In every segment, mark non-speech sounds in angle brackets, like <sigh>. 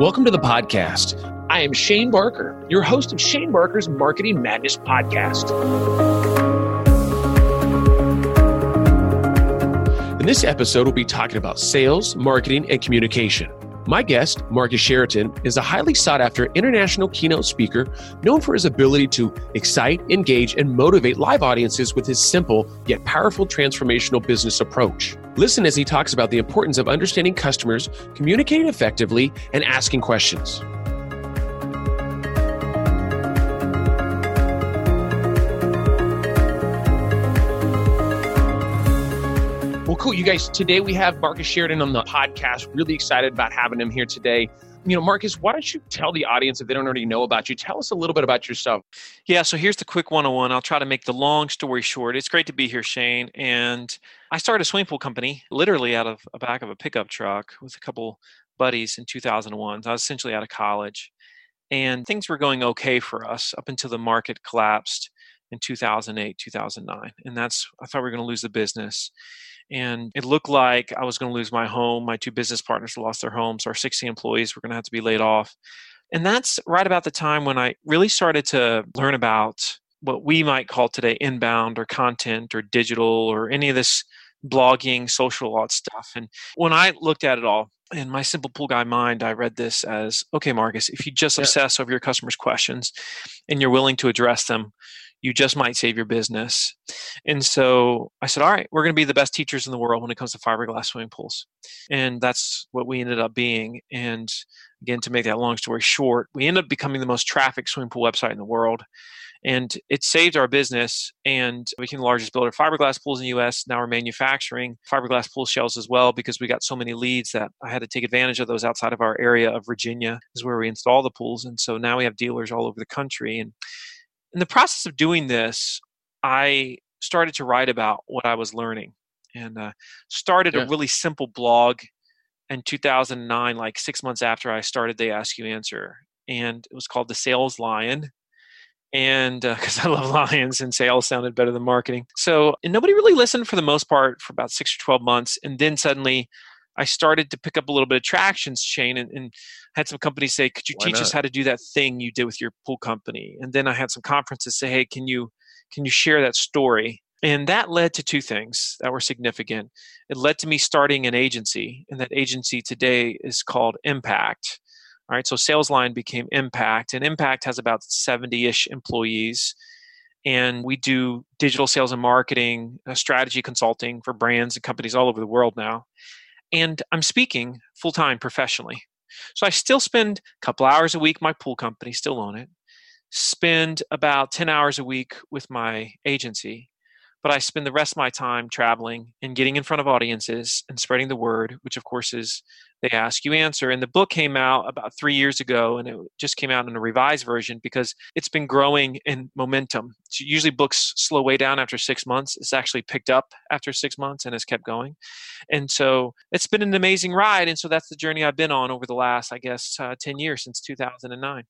Welcome to the podcast. I am Shane Barker, your host of Shane Barker's Marketing Madness podcast. In this episode, we'll be talking about sales, marketing, and communication. My guest, Marcus Sheridan, is a highly sought after international keynote speaker known for his ability to excite, engage, and motivate live audiences with his simple yet powerful transformational business approach. Listen as he talks about the importance of understanding customers, communicating effectively, and asking questions. Well, cool. You guys, today we have Marcus Sheridan on the podcast. Really excited about having him here today. You know, Marcus, why don't you tell the audience if they don't already know about you? Tell us a little bit about yourself. Yeah, so here's the quick 101. I'll try to make the long story short. It's great to be here, Shane. And I started a swimming pool company literally out of the back of a pickup truck with a couple buddies in 2001. So I was essentially out of college. And things were going okay for us up until the market collapsed in 2008, 2009. And that's, I thought we were going to lose the business and it looked like I was going to lose my home. My two business partners lost their homes. Our 60 employees were going to have to be laid off. And that's right about the time when I really started to learn about what we might call today inbound or content or digital or any of this blogging, social lot stuff. And when I looked at it all, in my simple pool guy mind, I read this as okay, Marcus, if you just obsess over your customers' questions and you're willing to address them, you just might save your business. And so I said, all right, we're going to be the best teachers in the world when it comes to fiberglass swimming pools. And that's what we ended up being. And again, to make that long story short, we ended up becoming the most trafficked swimming pool website in the world. And it saved our business and became the largest builder of fiberglass pools in the US. Now we're manufacturing fiberglass pool shells as well because we got so many leads that I had to take advantage of those outside of our area of Virginia, is where we install the pools. And so now we have dealers all over the country. And in the process of doing this, I started to write about what I was learning and uh, started yeah. a really simple blog in 2009, like six months after I started They Ask You Answer. And it was called The Sales Lion. And because uh, <laughs> I love lions and sales sounded better than marketing. So, and nobody really listened for the most part for about six or 12 months. And then suddenly I started to pick up a little bit of traction, Shane, and, and had some companies say, "Could you Why teach not? us how to do that thing you did with your pool company?" And then I had some conferences say, "Hey, can you can you share that story?" And that led to two things that were significant. It led to me starting an agency, and that agency today is called Impact. All right, so Sales Lion became Impact, and Impact has about 70 ish employees. And we do digital sales and marketing, uh, strategy consulting for brands and companies all over the world now and I'm speaking full time professionally. So I still spend a couple hours a week, my pool company, still own it, spend about 10 hours a week with my agency, but I spend the rest of my time traveling and getting in front of audiences and spreading the word, which of course is they ask you answer. And the book came out about three years ago, and it just came out in a revised version because it's been growing in momentum. So usually books slow way down after six months. It's actually picked up after six months and has kept going. And so it's been an amazing ride. And so that's the journey I've been on over the last, I guess, uh, 10 years since 2009.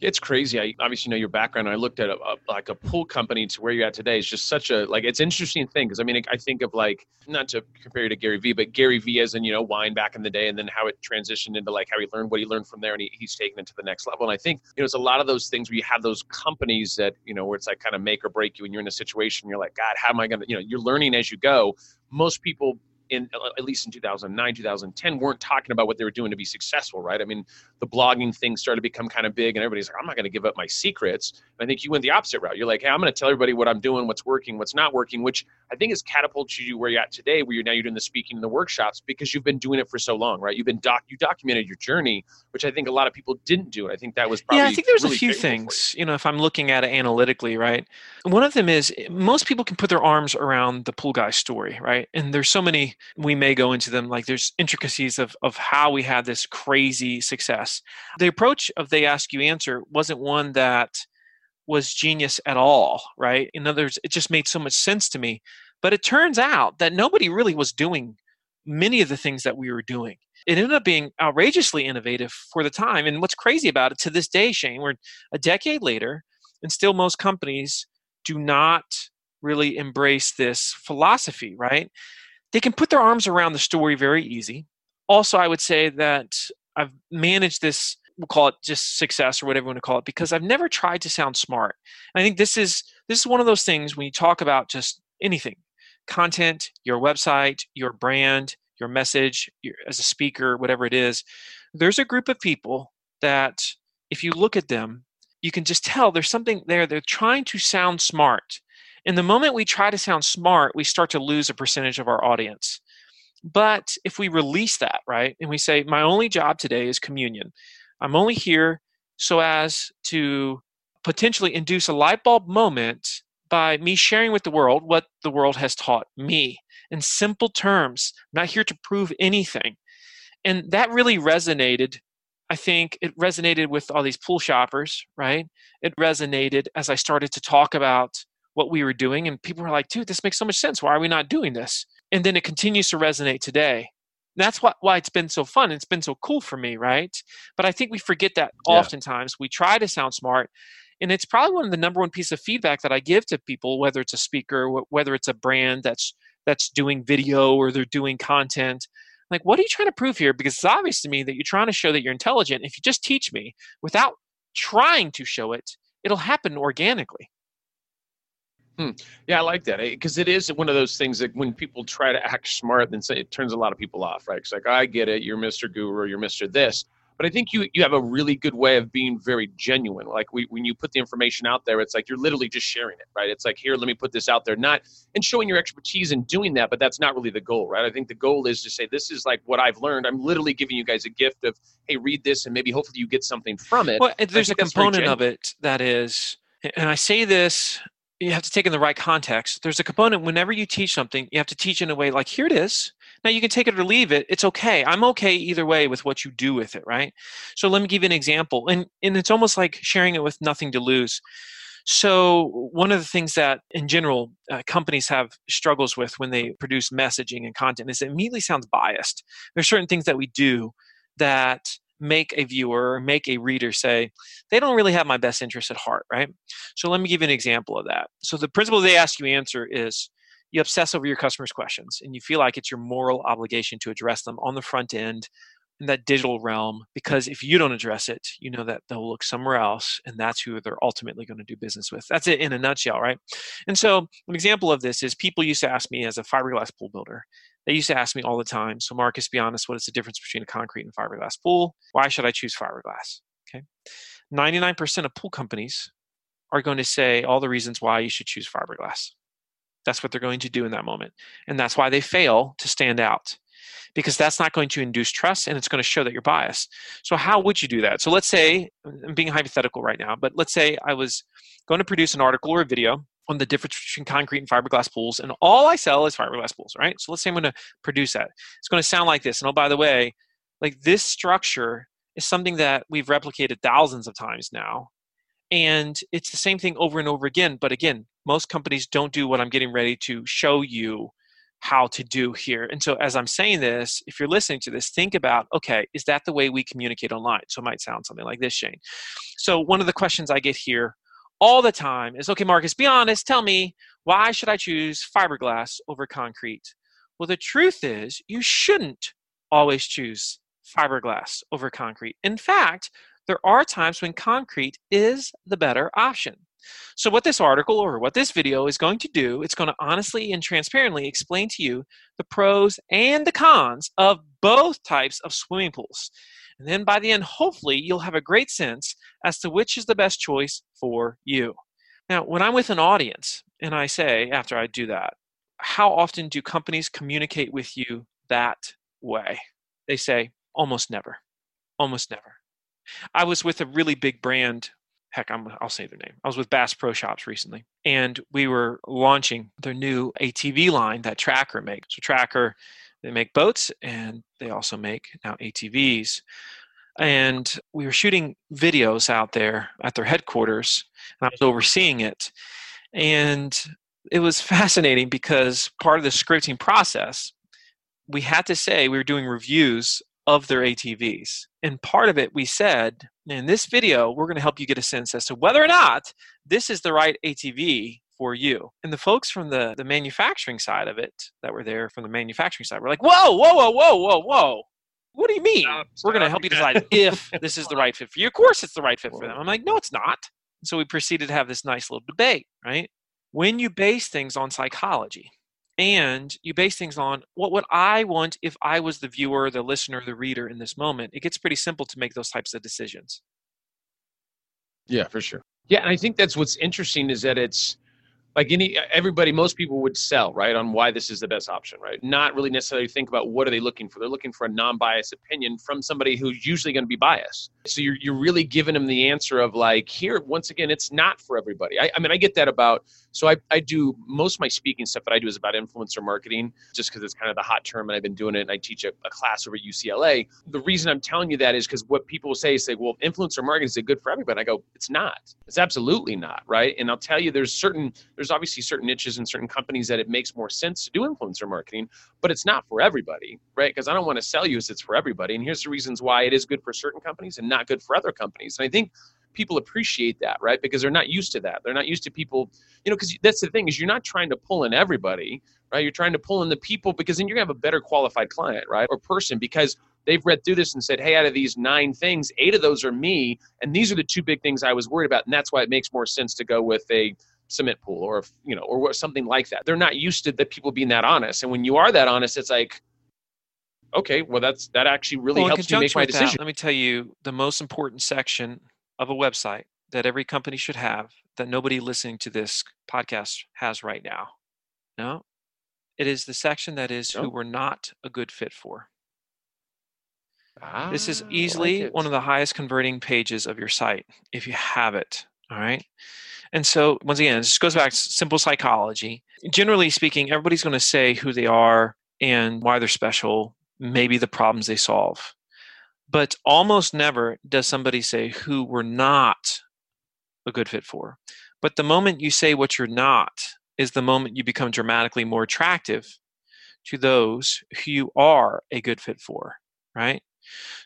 It's crazy. I obviously know your background. I looked at a, a, like a pool company to where you're at today. It's just such a like it's interesting thing because I mean I think of like not to compare you to Gary Vee, but Gary Vee as in you know wine back in the day, and then how it transitioned into like how he learned what he learned from there, and he, he's taken it to the next level. And I think you know it's a lot of those things where you have those companies that you know where it's like kind of make or break you, and you're in a situation you're like God, how am I gonna you know you're learning as you go. Most people in uh, at least in 2009 2010 weren't talking about what they were doing to be successful right? I mean the blogging thing started to become kind of big and everybody's like i'm not going to give up my secrets. And i think you went the opposite route. You're like hey i'm going to tell everybody what i'm doing what's working what's not working which i think has catapulted you where you're at today where you're now you're doing the speaking and the workshops because you've been doing it for so long right? You've been doc you documented your journey which i think a lot of people didn't do and i think that was probably yeah i think there's really a few things you know if i'm looking at it analytically right? One of them is eh, most people can put their arms around the pool guy story right? And there's so many we may go into them like there's intricacies of of how we had this crazy success. The approach of they ask you answer wasn't one that was genius at all right? In other words it just made so much sense to me. But it turns out that nobody really was doing many of the things that we were doing. It ended up being outrageously innovative for the time. And what's crazy about it to this day shane we're a decade later and still most companies do not really embrace this philosophy right they can put their arms around the story very easy. Also, I would say that I've managed this we'll call it just success or whatever you want to call it because I've never tried to sound smart. And I think this is this is one of those things when you talk about just anything, content, your website, your brand, your message, your, as a speaker, whatever it is, there's a group of people that if you look at them, you can just tell there's something there. They're trying to sound smart. And the moment we try to sound smart, we start to lose a percentage of our audience. But if we release that, right, and we say, my only job today is communion, I'm only here so as to potentially induce a light bulb moment by me sharing with the world what the world has taught me in simple terms. I'm not here to prove anything. And that really resonated. I think it resonated with all these pool shoppers, right? It resonated as I started to talk about what we were doing, and people were like, dude, this makes so much sense. Why are we not doing this? And then it continues to resonate today that's why, why it's been so fun. It's been so cool for me, right? But I think we forget that yeah. oftentimes. We try to sound smart. And it's probably one of the number one piece of feedback that I give to people, whether it's a speaker, whether it's a brand that's that's doing video or they're doing content. Like, what are you trying to prove here? Because it's obvious to me that you're trying to show that you're intelligent. If you just teach me without trying to show it, it'll happen organically. Hmm. Yeah, I like that because eh, it is one of those things that when people try to act smart, then it turns a lot of people off, right? It's like I get it, you're Mr. Guru, you're Mr. This, but I think you you have a really good way of being very genuine. Like we, when you put the information out there, it's like you're literally just sharing it, right? It's like here, let me put this out there, not and showing your expertise in doing that, but that's not really the goal, right? I think the goal is to say this is like what I've learned. I'm literally giving you guys a gift of hey, read this, and maybe hopefully you get something from it. Well, there's a component of it that is and I say this you have to take in the right context. There's a component whenever you teach something, you have to teach in a way like, here it is. Now you can take it or leave it. It's okay. I'm okay either way with what you do with it, right? So let me give you an example. And, and it's almost like sharing it with nothing to lose. So, one of the things that in general uh, companies have struggles with when they produce messaging and content is it immediately sounds biased. There's certain things that we do that make a viewer, make a reader say, they don't really have my best interest at heart, right? So let me give you an example of that. So the principle they ask you answer is you obsess over your customers' questions and you feel like it's your moral obligation to address them on the front end in that digital realm because if you don't address it, you know that they'll look somewhere else and that's who they're ultimately going to do business with. That's it in a nutshell, right? And so an example of this is people used to ask me as a fiberglass pool builder, they used to ask me all the time, so Marcus, be honest, what is the difference between a concrete and fiberglass pool? Why should I choose fiberglass? Okay. 99% of pool companies are going to say all the reasons why you should choose fiberglass. That's what they're going to do in that moment. And that's why they fail to stand out because that's not going to induce trust and it's going to show that you're biased. So, how would you do that? So, let's say, I'm being hypothetical right now, but let's say I was going to produce an article or a video on the difference between concrete and fiberglass pools, and all I sell is fiberglass pools, right? So let's say I'm going to produce that. It's going to sound like this. And oh, by the way, like this structure is something that we've replicated thousands of times now. And it's the same thing over and over again. But again, most companies don't do what I'm getting ready to show you how to do here. And so, as I'm saying this, if you're listening to this, think about okay, is that the way we communicate online? So, it might sound something like this, Shane. So, one of the questions I get here all the time is okay, Marcus, be honest, tell me why should I choose fiberglass over concrete? Well, the truth is, you shouldn't always choose fiberglass over concrete. In fact, there are times when concrete is the better option. So, what this article or what this video is going to do, it's going to honestly and transparently explain to you the pros and the cons of both types of swimming pools. And then by the end, hopefully, you'll have a great sense as to which is the best choice for you. Now, when I'm with an audience and I say, after I do that, how often do companies communicate with you that way? They say, almost never. Almost never. I was with a really big brand. Heck, i will say their name. I was with Bass Pro Shops recently, and we were launching their new ATV line that Tracker makes. So, Tracker they make boats and they also make now ATVs. And we were shooting videos out there at their headquarters, and I was overseeing it. And it was <laughs> fascinating because part of the scripting process, we had to say we were doing reviews of their ATVs. And part of it, we said, in this video, we're going to help you get a sense as to whether or not this is the right ATV for you. And the folks from the, the manufacturing side of it that were there from the manufacturing side were like, whoa, whoa, whoa, whoa, whoa, whoa. what do you mean? Stop, We're going to help you decide if this is the right fit for you. Of course, it's the right fit for them. I'm like, no, it's not. So we proceeded to have this nice little debate, right? When you base things on psychology and you base things on what would I want if I was the viewer, the listener, the reader in this moment, it gets pretty simple to make those types of decisions. Yeah, for sure. Yeah, and I think that's what's interesting is that it's like any everybody most people would sell right on why this is the best option right? Not really necessarily think about what are they looking for. They're looking for a non-biased opinion from somebody who's usually going to be biased. So you're, you're really giving them the answer of like here once again it's not for everybody. I, I mean i get that about so I, I do most of my speaking stuff that i do is about influencer marketing just because it's kind of the hot term and i've been doing it and i teach a, a class over at ucla the reason i'm telling you that is because what people say is say well influencer marketing is good for everybody? I go it's not. It's absolutely not right? And i'll tell you there's certain there's obviously certain niches and certain companies that it makes more sense to do influencer marketing, but it's not for everybody, right? Because I don't want to sell you as it's for everybody. And here's the reasons why it is good for certain companies and not good for other companies. And I think people appreciate that, right? Because they're not used to that. They're not used to people, you know, because that's the thing is you're not trying to pull in everybody, right? You're trying to pull in the people because then you're gonna have a better qualified client, right? Or person because they've read through this and said, hey, out of these nine things, eight of those are me, and these are the two big things I was worried about, and that's why it makes more sense to go with a cement pool or you know or something like that they're not used to the people being that honest and when you are that honest it's like okay well that's that actually really Well, helps me make my with that, decision let me tell you the most important section of a website that every company should have that nobody listening to this podcast has right now. No, it is the section that is who we're not a good fit for. ah, This is Ah, I like easily one of the highest converting pages of your site if you have it. All right. And so, once again, this goes back to simple psychology. Generally speaking, everybody's going to say who they are and why they're special, maybe the problems they solve. But almost never does somebody say who we're not a good fit for. But the moment you say what you're not is the moment you become dramatically more attractive to those who you are a good fit for, right?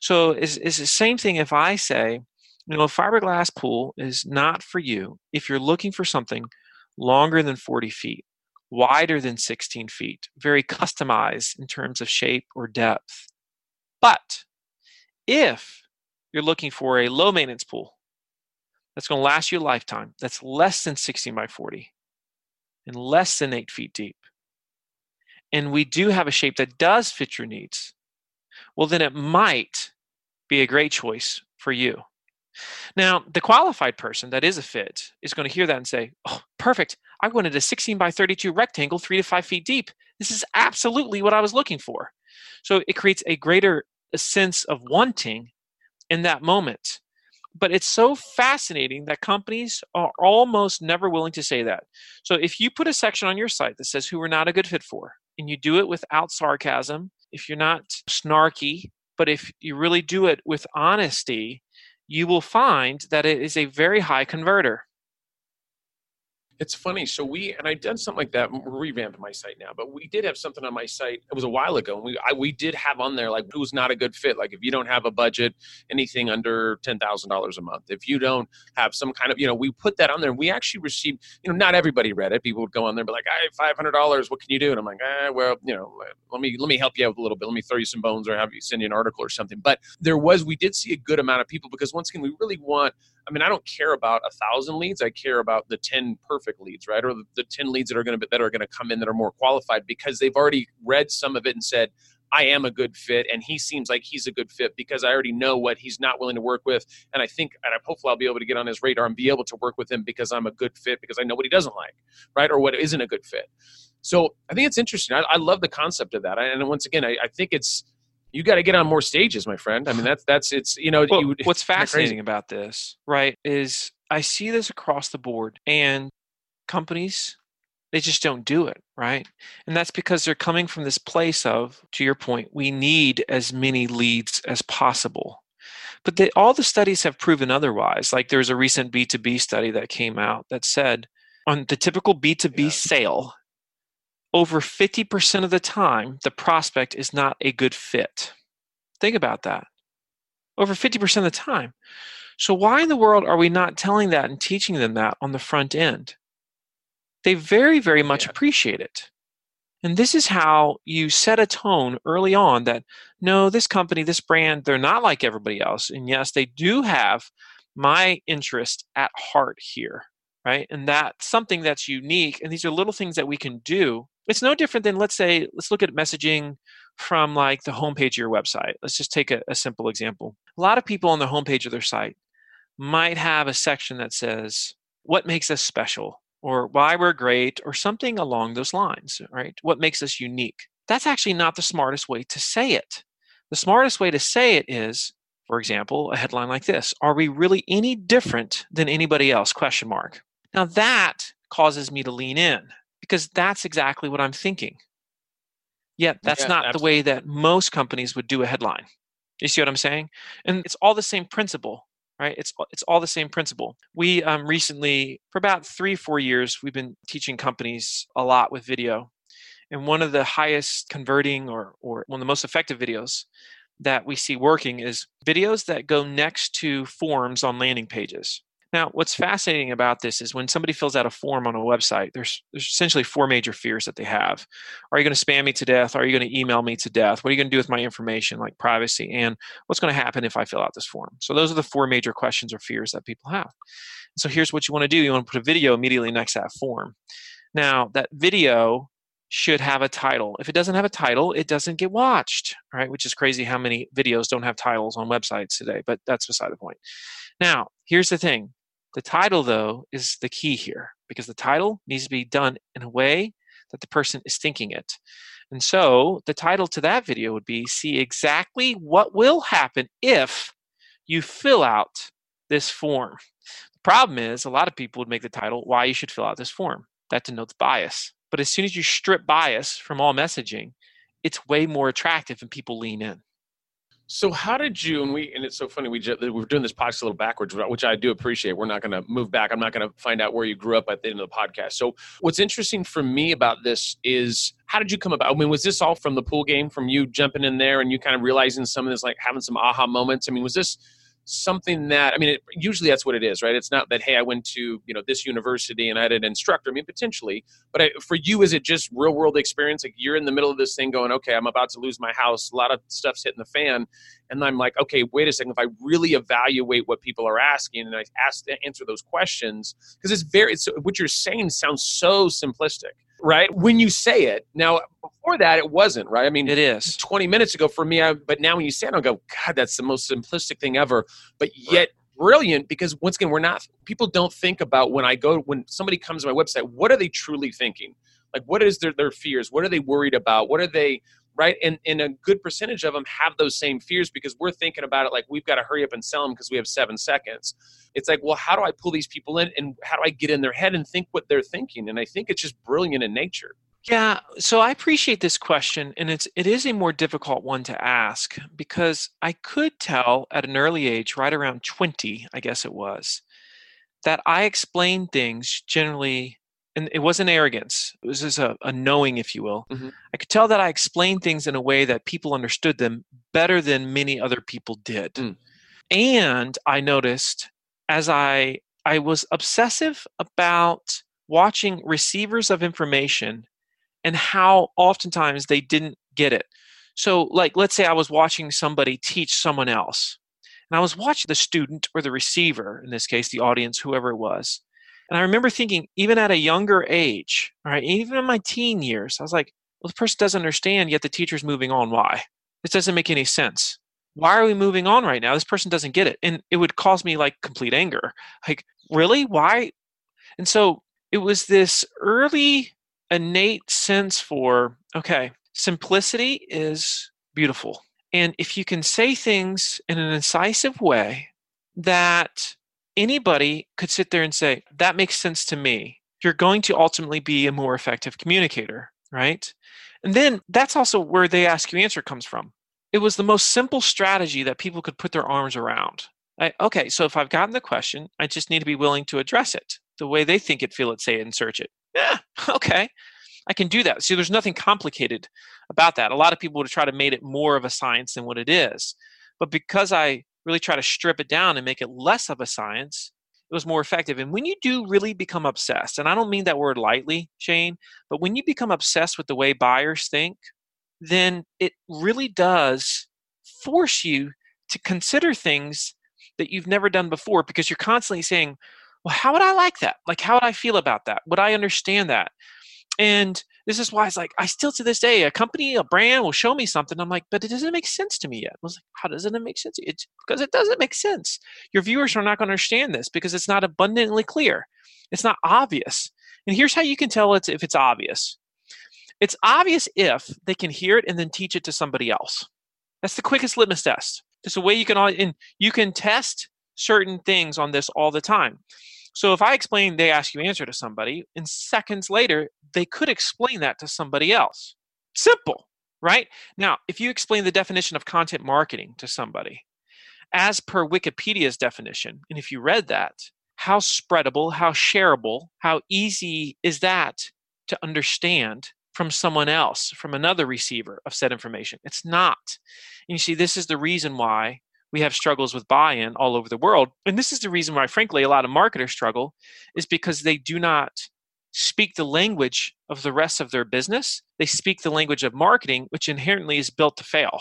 So it's, it's the same thing if I say, you know, a fiberglass pool is not for you if you're looking for something longer than 40 feet, wider than 16 feet, very customized in terms of shape or depth. But if you're looking for a low maintenance pool that's going to last you a lifetime, that's less than 16 by 40 and less than 8 feet deep, and we do have a shape that does fit your needs, well, then it might be a great choice for you. Now, the qualified person that is a fit is going to hear that and say, Oh, perfect. I wanted a 16 by 32 rectangle, three to five feet deep. This is absolutely what I was looking for. So it creates a greater sense of wanting in that moment. But it's so fascinating that companies are almost never willing to say that. So if you put a section on your site that says who we're not a good fit for, and you do it without sarcasm, if you're not snarky, but if you really do it with honesty, you will find that it is a very high converter. It's funny. So we and I've done something like that. We're my site now, but we did have something on my site. It was a while ago, and we I, we did have on there like who's not a good fit. Like if you don't have a budget, anything under ten thousand dollars a month. If you don't have some kind of you know, we put that on there. We actually received you know, not everybody read it. People would go on there and be like, "I five hundred dollars. What can you do?" And I'm like, eh, "Well, you know, let me let me help you out a little bit. Let me throw you some bones or have you send you an article or something." But there was we did see a good amount of people because once again, we really want I mean, I don't care about a thousand leads. I care about the ten perfect leads, right? Or the, the ten leads that are going to that are going to come in that are more qualified because they've already read some of it and said, "I am a good fit," and he seems like he's a good fit because I already know what he's not willing to work with, and I think, and I hopefully I'll be able to get on his radar and be able to work with him because I'm a good fit because I know what he doesn't like, right? Or what isn't a good fit. So I think it's interesting. I, I love the concept of that, and once again, I, I think it's you got to get on more stages, my friend. I mean, that's that's it's you know Well, you, what's it's kinda crazy. fascinating about this, right, is I see this across the board, and companies they just don't do it, right? And that's because they're coming from this place of, to your point, we need as many leads as possible. But they, all the studies have proven otherwise. Like there's a recent B2B study that came out that said on the typical B2B Yeah. sale, over 50% of the time, the prospect is not a good fit. Think about that. Over 50% of the time. So, why in the world are we not telling that and teaching them that on the front end? They very, very much Yeah. appreciate it. And this is how you set a tone early on that no, this company, this brand, they're not like everybody else. And yes, they do have my interest at heart here, right? And that's something that's unique. And these are little things that we can do. It's no different than, let's say, let's look at messaging from like the homepage of your website. Let's just take a, a simple example. A lot of people on the homepage of their site might have a section that says, What makes us special? or why we're great or something along those lines, right? What makes us unique? That's actually not the smartest way to say it. The smartest way to say it is, for example, a headline like this, are we really any different than anybody else? question mark. Now that causes me to lean in because that's exactly what I'm thinking. Yet that's yeah, not absolutely. the way that most companies would do a headline. You see what I'm saying? And it's all the same principle right it's it's all the same principle we um, recently for about three four years we've been teaching companies a lot with video and one of the highest converting or or one of the most effective videos that we see working is videos that go next to forms on landing pages now, what's fascinating about this is when somebody fills out a form on a website, there's, there's essentially four major fears that they have. Are you going to spam me to death? Are you going to email me to death? What are you going to do with my information, like privacy? And what's going to happen if I fill out this form? So, those are the four major questions or fears that people have. So, here's what you want to do you want to put a video immediately next to that form. Now, that video should have a title. If it doesn't have a title, it doesn't get watched, right? Which is crazy how many videos don't have titles on websites today, but that's beside the point. Now, here's the thing the title, though, is the key here because the title needs to be done in a way that the person is thinking it. And so the title to that video would be See exactly what will happen if you fill out this form. The problem is, a lot of people would make the title Why You Should Fill Out This Form. That denotes bias. But as soon as you strip bias from all messaging, it's way more attractive and people lean in. So how did you and we and it's so funny we just, we're doing this podcast a little backwards, which I do appreciate. We're not going to move back. I'm not going to find out where you grew up at the end of the podcast. So what's interesting for me about this is how did you come about? I mean, was this all from the pool game, from you jumping in there and you kind of realizing some of this, like having some aha moments? I mean, was this something that i mean it, usually that's what it is right? It's not that hey i went to you know this university and i had an instructor i mean potentially but I, for you is it just real world experience? Like you're in the middle of this thing going okay i'm about to lose my house a lot of stuff's hitting the fan and i'm like okay wait a second if i really evaluate what people are asking and i ask answer those questions because it's very it's, what you're saying sounds so simplistic right? When you say it. Now, before that, it wasn't, right? I mean, it is 20 minutes ago for me, I, but now when you say it, I go, God, that's the most simplistic thing ever. But yet, right. brilliant because once again, we're not, people don't think about when I go, when somebody comes to my website, what are they truly thinking? Like, what is their, their fears? What are they worried about? What are they, right? And, and a good percentage of them have those same fears because we're thinking about it like we've got to hurry up and sell them because we have seven seconds. It's like, well, how do I pull these people in and how do I get in their head and think what they're thinking? And I think it's just brilliant in nature. Yeah, so I appreciate this question, and it's it is a more difficult one to ask because I could tell at an early age, right around twenty, I guess it was, that I explained things generally and it wasn't arrogance it was just a, a knowing if you will mm-hmm. i could tell that i explained things in a way that people understood them better than many other people did mm. and i noticed as i i was obsessive about watching receivers of information and how oftentimes they didn't get it so like let's say i was watching somebody teach someone else and i was watching the student or the receiver in this case the audience whoever it was and I remember thinking, even at a younger age, all right, even in my teen years, I was like, well, the person doesn't understand, yet the teacher's moving on. Why? This doesn't make any sense. Why are we moving on right now? This person doesn't get it. And it would cause me like complete anger. Like, really? Why? And so it was this early innate sense for, okay, simplicity is beautiful. And if you can say things in an incisive way that anybody could sit there and say, that makes sense to me. You're going to ultimately be a more effective communicator, right? And then that's also where the ask you answer comes from. It was the most simple strategy that people could put their arms around. I, okay, so if I've gotten the question, I just need to be willing to address it the way they think it, feel it, say it, and search it. Yeah, <laughs> okay. I can do that. See, there's nothing complicated about that. A lot of people would try to make it more of a science than what it is. But because I really try to strip it down and make it less of a science, it was more effective. And when you do really become obsessed, and I don't mean that word lightly, Shane, but when you become obsessed with the way buyers think, then it really does force you to consider things that you've never done before because you're constantly saying, well, how would I like that? Like, how would I feel about that? Would I understand that? And this is why it's like, I still to this day, a company, a brand will show me something. I'm like, but it doesn't make sense to me yet. I was like, how doesn't it make sense? It's because it doesn't make sense. Your viewers are not going to understand this because it's not abundantly clear. It's not obvious. And here's how you can tell it's if it's obvious. It's obvious if they can hear it and then teach it to somebody else. That's the quickest litmus test. It's a way you can all and you can test certain things on this all the time. So if I explain they ask you answer to somebody, in seconds later, they could explain that to somebody else. Simple, right? Now, if you explain the definition of content marketing to somebody, as per Wikipedia's definition, and if you read that, how spreadable, how shareable, how easy is that to understand from someone else, from another receiver of said information? It's not. And you see, this is the reason why we have struggles with buy-in all over the world and this is the reason why frankly a lot of marketers struggle is because they do not speak the language of the rest of their business. They speak the language of marketing which inherently is built to fail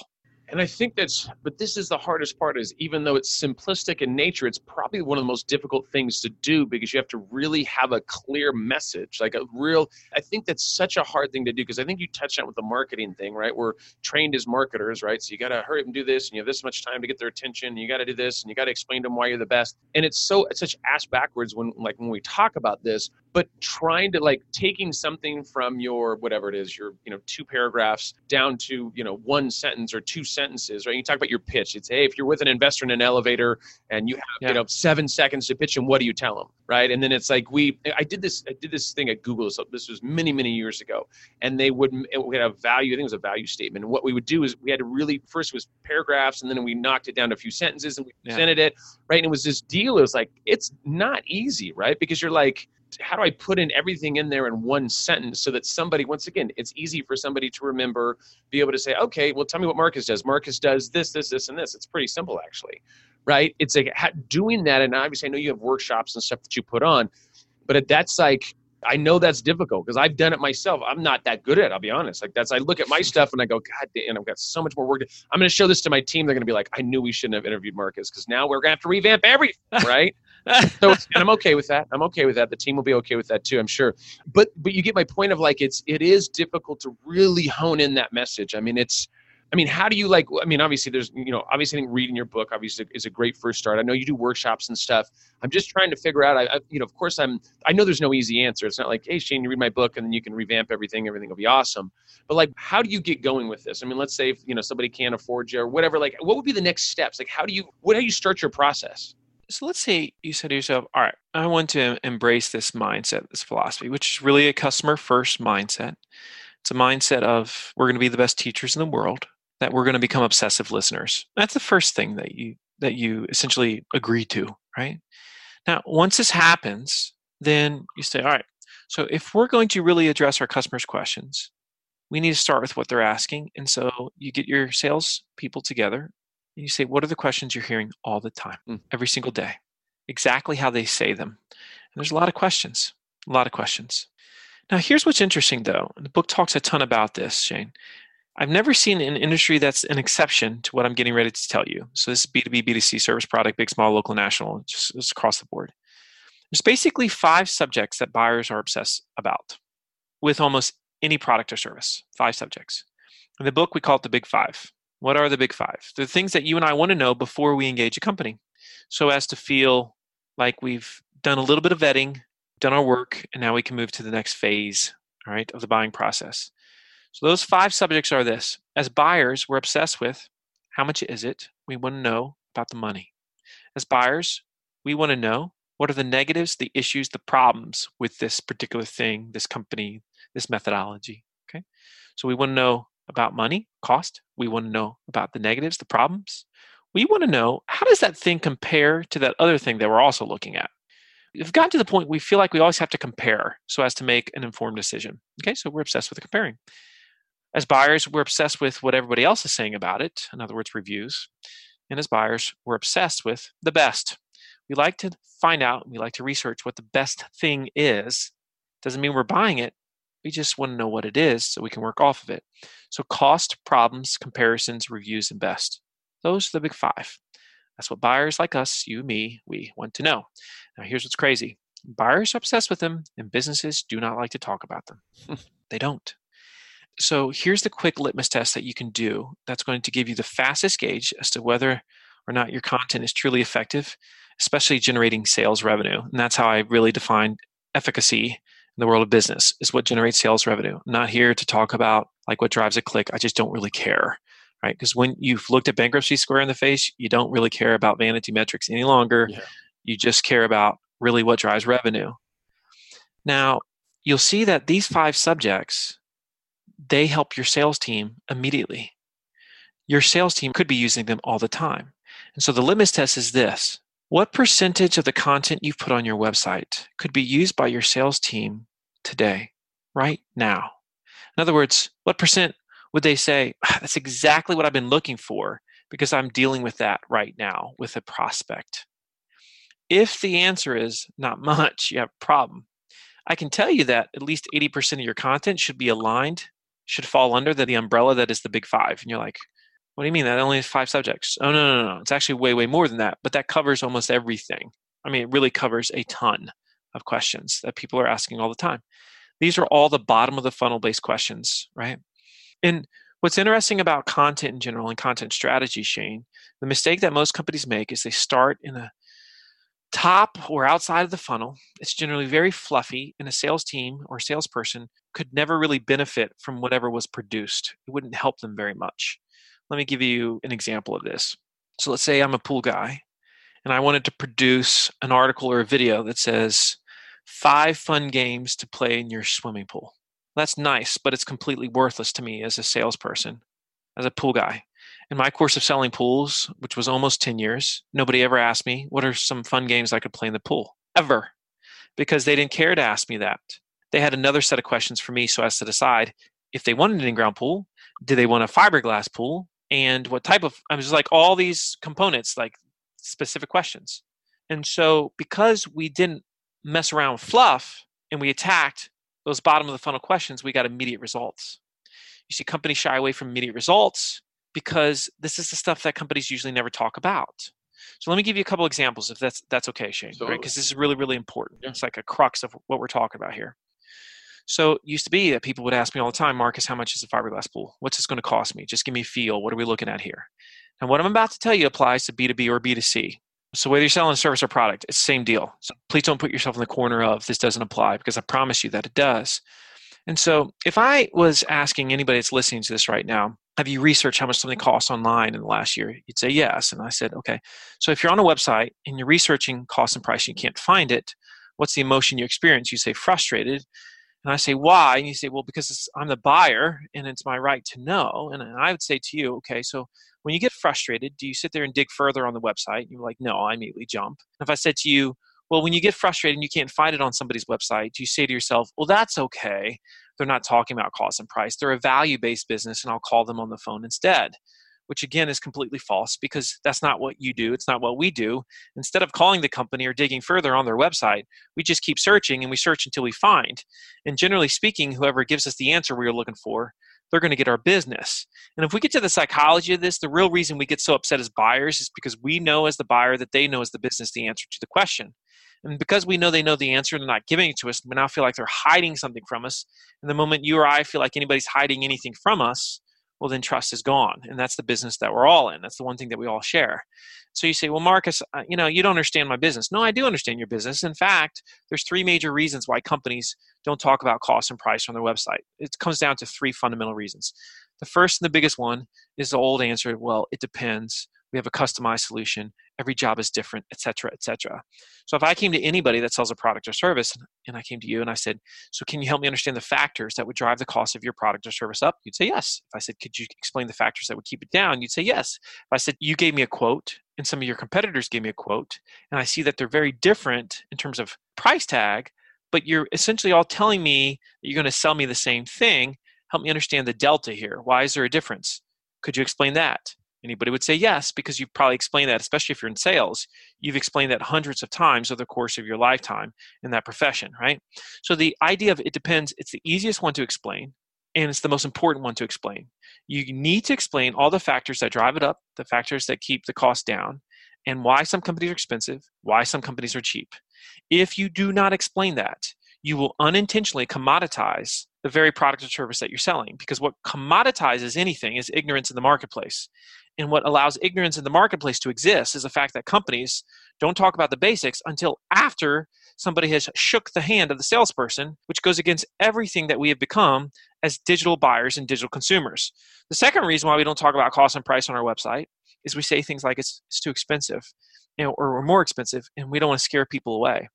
and I think that's, but this is the hardest part is even though it's simplistic in nature, it's probably one of the most difficult things to do because you have to really have a clear message, like a real, I think that's such a hard thing to do because I think you touched on with the marketing thing, right? We're trained as marketers, right? So you got to hurry up and do this and you have this much time to get their attention and you got to do this and you got to explain to them why you're the best. And it's so, it's such ass backwards when, like, when we talk about this, but trying to like taking something from your, whatever it is, your, you know, two paragraphs down to, you know, one sentence or two sentences, right? You talk about your pitch. It's hey, if you're with an investor in an elevator and you have yeah. you know seven seconds to pitch them, what do you tell them, right? And then it's like we, I did this, I did this thing at Google. So this was many many years ago, and they would we had a value. I think it was a value statement. And what we would do is we had to really first was paragraphs, and then we knocked it down to a few sentences, and we yeah. presented it, right? And it was this deal. It was like it's not easy, right? Because you're like how do I put in everything in there in one sentence so that somebody, once again, it's easy for somebody to remember, be able to say, okay, well, tell me what Marcus does. Marcus does this, this, this, and this. It's pretty simple, actually, right? It's like doing that. And obviously, I know you have workshops and stuff that you put on, but that's like, I know that's difficult because I've done it myself. I'm not that good at it, I'll be honest. Like that's I look at my <laughs> stuff and I go, God damn, I've got so much more work. To, I'm gonna show this to my team. They're gonna be like, I knew we shouldn't have interviewed Marcus because now we're gonna have to revamp everything, <laughs> right? so and I'm okay with that. I'm okay with that. The team will be okay with that too, I'm sure. But but you get my point of like it's it is difficult to really hone in that message. I mean, it's I mean, how do you like? I mean, obviously, there's you know, obviously, I think reading your book obviously is a great first start. I know you do workshops and stuff. I'm just trying to figure out. I, I, you know, of course, I'm. I know there's no easy answer. It's not like, hey, Shane, you read my book and then you can revamp everything. Everything will be awesome. But like, how do you get going with this? I mean, let's say if you know somebody can't afford you or whatever. Like, what would be the next steps? Like, how do you? What how do you start your process? so let's say you said to yourself, all right, I want to embrace this mindset, this philosophy, which is really a customer first mindset. It's a mindset of we're going to be the best teachers in the world, that we're going to become obsessive listeners. That's the first thing that you that you essentially agree to, right? Now, once this happens, then you say, all right, so if we're going to really address our customers' questions, we need to start with what they're asking. And so you get your sales people together and you say, What are the questions you're hearing all the time, mm. every single day? Exactly how they say them. And there's a lot of questions, a lot of questions. Now, here's what's interesting though. The book talks a ton about this, Shane. I've never seen an industry that's an exception to what I'm getting ready to tell you. So, this is B2B, B2C service product, big, small, local, national, just, just across the board. There's basically five subjects that buyers are obsessed about with almost any product or service. Five subjects. In the book, we call it the Big Five. What are the big five? The things that you and I want to know before we engage a company so as to feel like we've done a little bit of vetting, done our work, and now we can move to the next phase, all right, of the buying process. So those five subjects are this. As buyers, we're obsessed with how much is it? We want to know about the money. As buyers, we want to know what are the negatives, the issues, the problems with this particular thing, this company, this methodology. Okay. So we want to know about money, cost. We want to know about the negatives, the problems. We want to know how does that thing compare to that other thing that we're also looking at. We've gotten to the point we feel like we always have to compare so as to make an informed decision. Okay, so we're obsessed with comparing. As buyers, we're obsessed with what everybody else is saying about it, in other words, reviews. And as buyers, we're obsessed with the best. We like to find out, we like to research what the best thing is. Doesn't mean we're buying it. We just want to know what it is so we can work off of it. So, cost, problems, comparisons, reviews, and best. Those are the big five. That's what buyers like us, you, me, we want to know. Now, here's what's crazy buyers are obsessed with them, and businesses do not like to talk about them. <laughs> they don't. So, here's the quick litmus test that you can do that's going to give you the fastest gauge as to whether or not your content is truly effective, especially generating sales revenue. And that's how I really define efficacy in the world of business is what generates sales revenue. I'm not here to talk about like what drives a click. I just don't really care. Right. Because when you've looked at bankruptcy square in the face, you don't really care about vanity metrics any longer. Yeah. You just care about really what drives revenue. Now, you'll see that these five subjects, they help your sales team immediately. Your sales team could be using them all the time. And so the litmus test is this What percentage of the content you've put on your website could be used by your sales team today, right now? In other words, what percent would they say, ah, that's exactly what I've been looking for because I'm dealing with that right now with a prospect? If the answer is not much, you have a problem. I can tell you that at least 80% of your content should be aligned, should fall under the, the umbrella that is the big five. And you're like, what do you mean? That only has five subjects. Oh, no, no, no. It's actually way, way more than that. But that covers almost everything. I mean, it really covers a ton of questions that people are asking all the time. These are all the bottom of the funnel based questions, right? And what's interesting about content in general and content strategy, Shane, the mistake that most companies make is they start in a top or outside of the funnel. It's generally very fluffy, and a sales team or salesperson could never really benefit from whatever was produced. It wouldn't help them very much. Let me give you an example of this. So let's say I'm a pool guy and I wanted to produce an article or a video that says five fun games to play in your swimming pool. That's nice, but it's completely worthless to me as a salesperson, as a pool guy. In my course of selling pools, which was almost 10 years, nobody ever asked me, What are some fun games I could play in the pool? Ever. Because they didn't care to ask me that. They had another set of questions for me so as to decide if they wanted an in ground pool, did they want a fiberglass pool, and what type of i was like all these components like specific questions and so because we didn't mess around with fluff and we attacked those bottom of the funnel questions we got immediate results you see companies shy away from immediate results because this is the stuff that companies usually never talk about so let me give you a couple examples if that's that's okay shane totally. right because this is really really important yeah. it's like a crux of what we're talking about here so it used to be that people would ask me all the time, Marcus, how much is a fiberglass pool? What's this going to cost me? Just give me a feel. What are we looking at here? And what I'm about to tell you applies to B2B or B2C. So whether you're selling a service or product, it's the same deal. So please don't put yourself in the corner of this doesn't apply because I promise you that it does. And so if I was asking anybody that's listening to this right now, have you researched how much something costs online in the last year? You'd say yes. And I said, okay. So if you're on a website and you're researching cost and price and you can't find it, what's the emotion you experience? You say frustrated. And I say, why? And you say, well, because I'm the buyer and it's my right to know. And I would say to you, okay, so when you get frustrated, do you sit there and dig further on the website? You're like, no, I immediately jump. And if I said to you, well, when you get frustrated and you can't find it on somebody's website, you say to yourself, well, that's okay. They're not talking about cost and price. They're a value based business and I'll call them on the phone instead which again is completely false because that's not what you do. It's not what we do. Instead of calling the company or digging further on their website, we just keep searching and we search until we find. And generally speaking, whoever gives us the answer we are looking for, they're going to get our business. And if we get to the psychology of this, the real reason we get so upset as buyers is because we know as the buyer that they know as the business the answer to the question. And because we know they know the answer, and they're not giving it to us, we now feel like they're hiding something from us. And the moment you or I feel like anybody's hiding anything from us, well then trust is gone. And that's the business that we're all in. That's the one thing that we all share. So you say well marcus uh, you know you don't understand my business. No i do understand your business. In fact there's three major reasons why companies don't talk about cost and price on their website. It comes down to three fundamental reasons. The first and the biggest one is the old answer well it depends. We have a customized solution every job is different etc etc so if i came to anybody that sells a product or service and i came to you and i said so can you help me understand the factors that would drive the cost of your product or service up? You'd say yes. If i said could you explain the factors that would keep it down? You'd say yes. If i said you gave me a quote and some of your competitors gave me a quote and i see that they're very different in terms of price tag but you're essentially all telling me that you're going to sell me the same thing help me understand the delta here. Why is there a difference? Could you explain that Anybody would say yes, because you've probably explained that, especially if you're in sales. You've explained that hundreds of times over the course of your lifetime in that profession, right? So the idea of it depends, it's the easiest one to explain, and it's the most important one to explain. You need to explain all the factors that drive it up, the factors that keep the cost down, and why some companies are expensive, why some companies are cheap. If you do not explain that, you will unintentionally commoditize the very product or service that you're selling because what commoditizes anything is ignorance in the marketplace and what allows ignorance in the marketplace to exist is the fact that companies don't talk about the basics until after somebody has shook the hand of the salesperson, which goes against everything that we have become as digital buyers and digital consumers. The second reason why we don't talk about cost and price on our website is we say things like it's, it's too expensive you know, or, or more expensive, and we don't want to scare people away.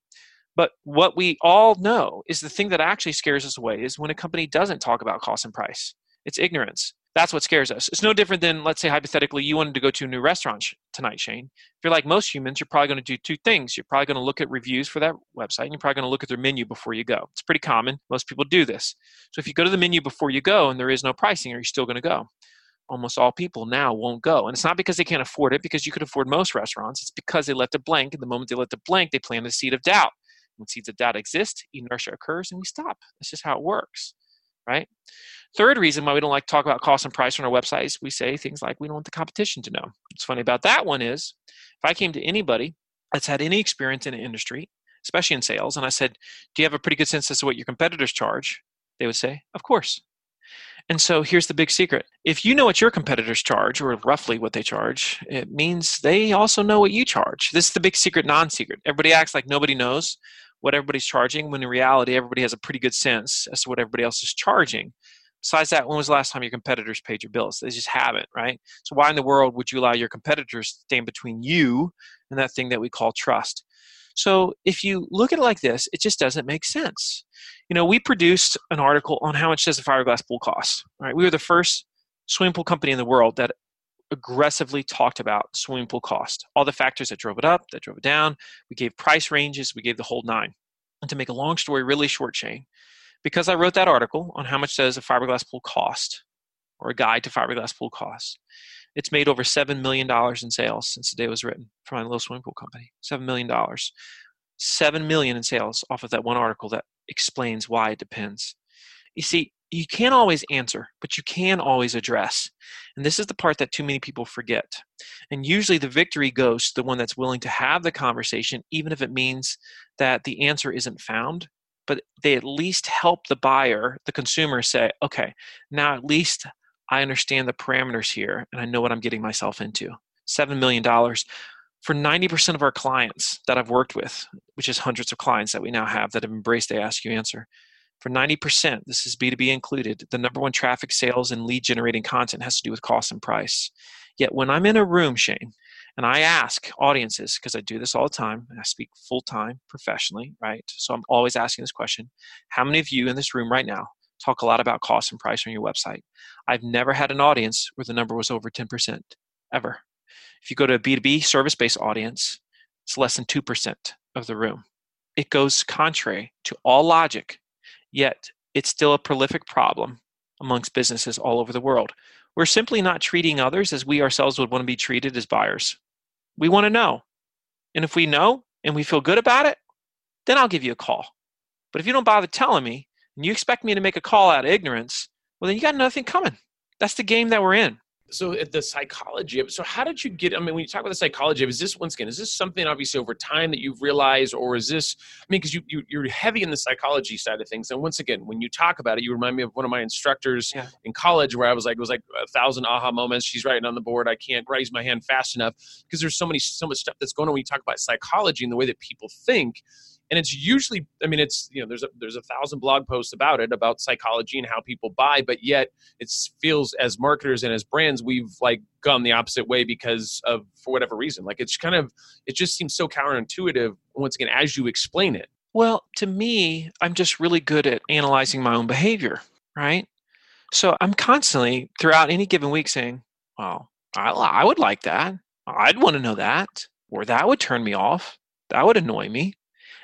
But what we all know is the thing that actually scares us away is when a company doesn't talk about cost and price. It's ignorance. That's what scares us. It's no different than, let's say, hypothetically, you wanted to go to a new restaurant tonight, Shane. If you're like most humans, you're probably going to do two things. You're probably going to look at reviews for that website, and you're probably going to look at their menu before you go. It's pretty common. Most people do this. So if you go to the menu before you go and there is no pricing, are you still going to go? Almost all people now won't go. And it's not because they can't afford it, because you could afford most restaurants. It's because they left a blank. And the moment they left a blank, they plant a seed of doubt. When seeds of doubt exist, inertia occurs, and we stop. That's just how it works, right? Third reason why we don't like to talk about cost and price on our websites, we say things like we don't want the competition to know. What's funny about that one is if I came to anybody that's had any experience in an industry, especially in sales, and I said, Do you have a pretty good sense as to what your competitors charge? They would say, Of course. And so here's the big secret. If you know what your competitors charge, or roughly what they charge, it means they also know what you charge. This is the big secret, non secret. Everybody acts like nobody knows what everybody's charging, when in reality, everybody has a pretty good sense as to what everybody else is charging. Besides that, when was the last time your competitors paid your bills? They just haven't, right? So why in the world would you allow your competitors to stand between you and that thing that we call trust? So if you look at it like this, it just doesn't make sense. You know, we produced an article on how much does a fiberglass pool cost. Right? We were the first swimming pool company in the world that aggressively talked about swimming pool cost, all the factors that drove it up, that drove it down. We gave price ranges, we gave the whole nine. And to make a long story really short, Shane, because I wrote that article on how much does a fiberglass pool cost, or a guide to fiberglass pool costs, it's made over $7 million in sales since the day it was written for my little swimming pool company. $7 million. 7 million in sales off of that one article that explains why it depends. You see, you can't always answer, but you can always address. And this is the part that too many people forget. And usually the victory goes to the one that's willing to have the conversation, even if it means that the answer isn't found, but they at least help the buyer, the consumer, say, okay, now at least I understand the parameters here and I know what I'm getting myself into. $7 million for 90% of our clients that I've worked with, which is hundreds of clients that we now have that have embraced the Ask You Answer, for 90%, this is B2B included, the number one traffic sales and lead generating content has to do with cost and price. Yet when I'm in a room, Shane, and I ask audiences, because I do this all the time, and I speak full time professionally, right? So I'm always asking this question How many of you in this room right now talk a lot about cost and price on your website. I've never had an audience where the number was over 10%, ever. If you go to a B2B service based audience, it's less than 2% of the room. It goes contrary to all logic, yet it's still a prolific problem amongst businesses all over the world. We're simply not treating others as we ourselves would want to be treated as buyers. We want to know. And if we know and we feel good about it, then I'll give you a call. But if you don't bother telling me, and you expect me to make a call out of ignorance, well, then you got nothing coming. That's the game that we're in. So uh, the psychology of so how did you get? I mean, when you talk about the psychology of, is this once again, is this something obviously over time that you've realized, or is this? I mean, because you, you you're heavy in the psychology side of things, and once again, when you talk about it, you remind me of one of my instructors yeah. in college, where I was like, it was like a thousand aha moments. She's writing on the board. I can't raise my hand fast enough because there's so many so much stuff that's going on when you talk about psychology and the way that people think and it's usually i mean it's you know there's a there's a thousand blog posts about it about psychology and how people buy but yet it feels as marketers and as brands we've like gone the opposite way because of for whatever reason. Like it's kind of it just seems so counterintuitive once again as you explain it. Well to me i'm just really good at analyzing my own behavior right? So i'm constantly throughout any given week saying well i, I would like that. I'd want to know that or that would turn me off. That would annoy me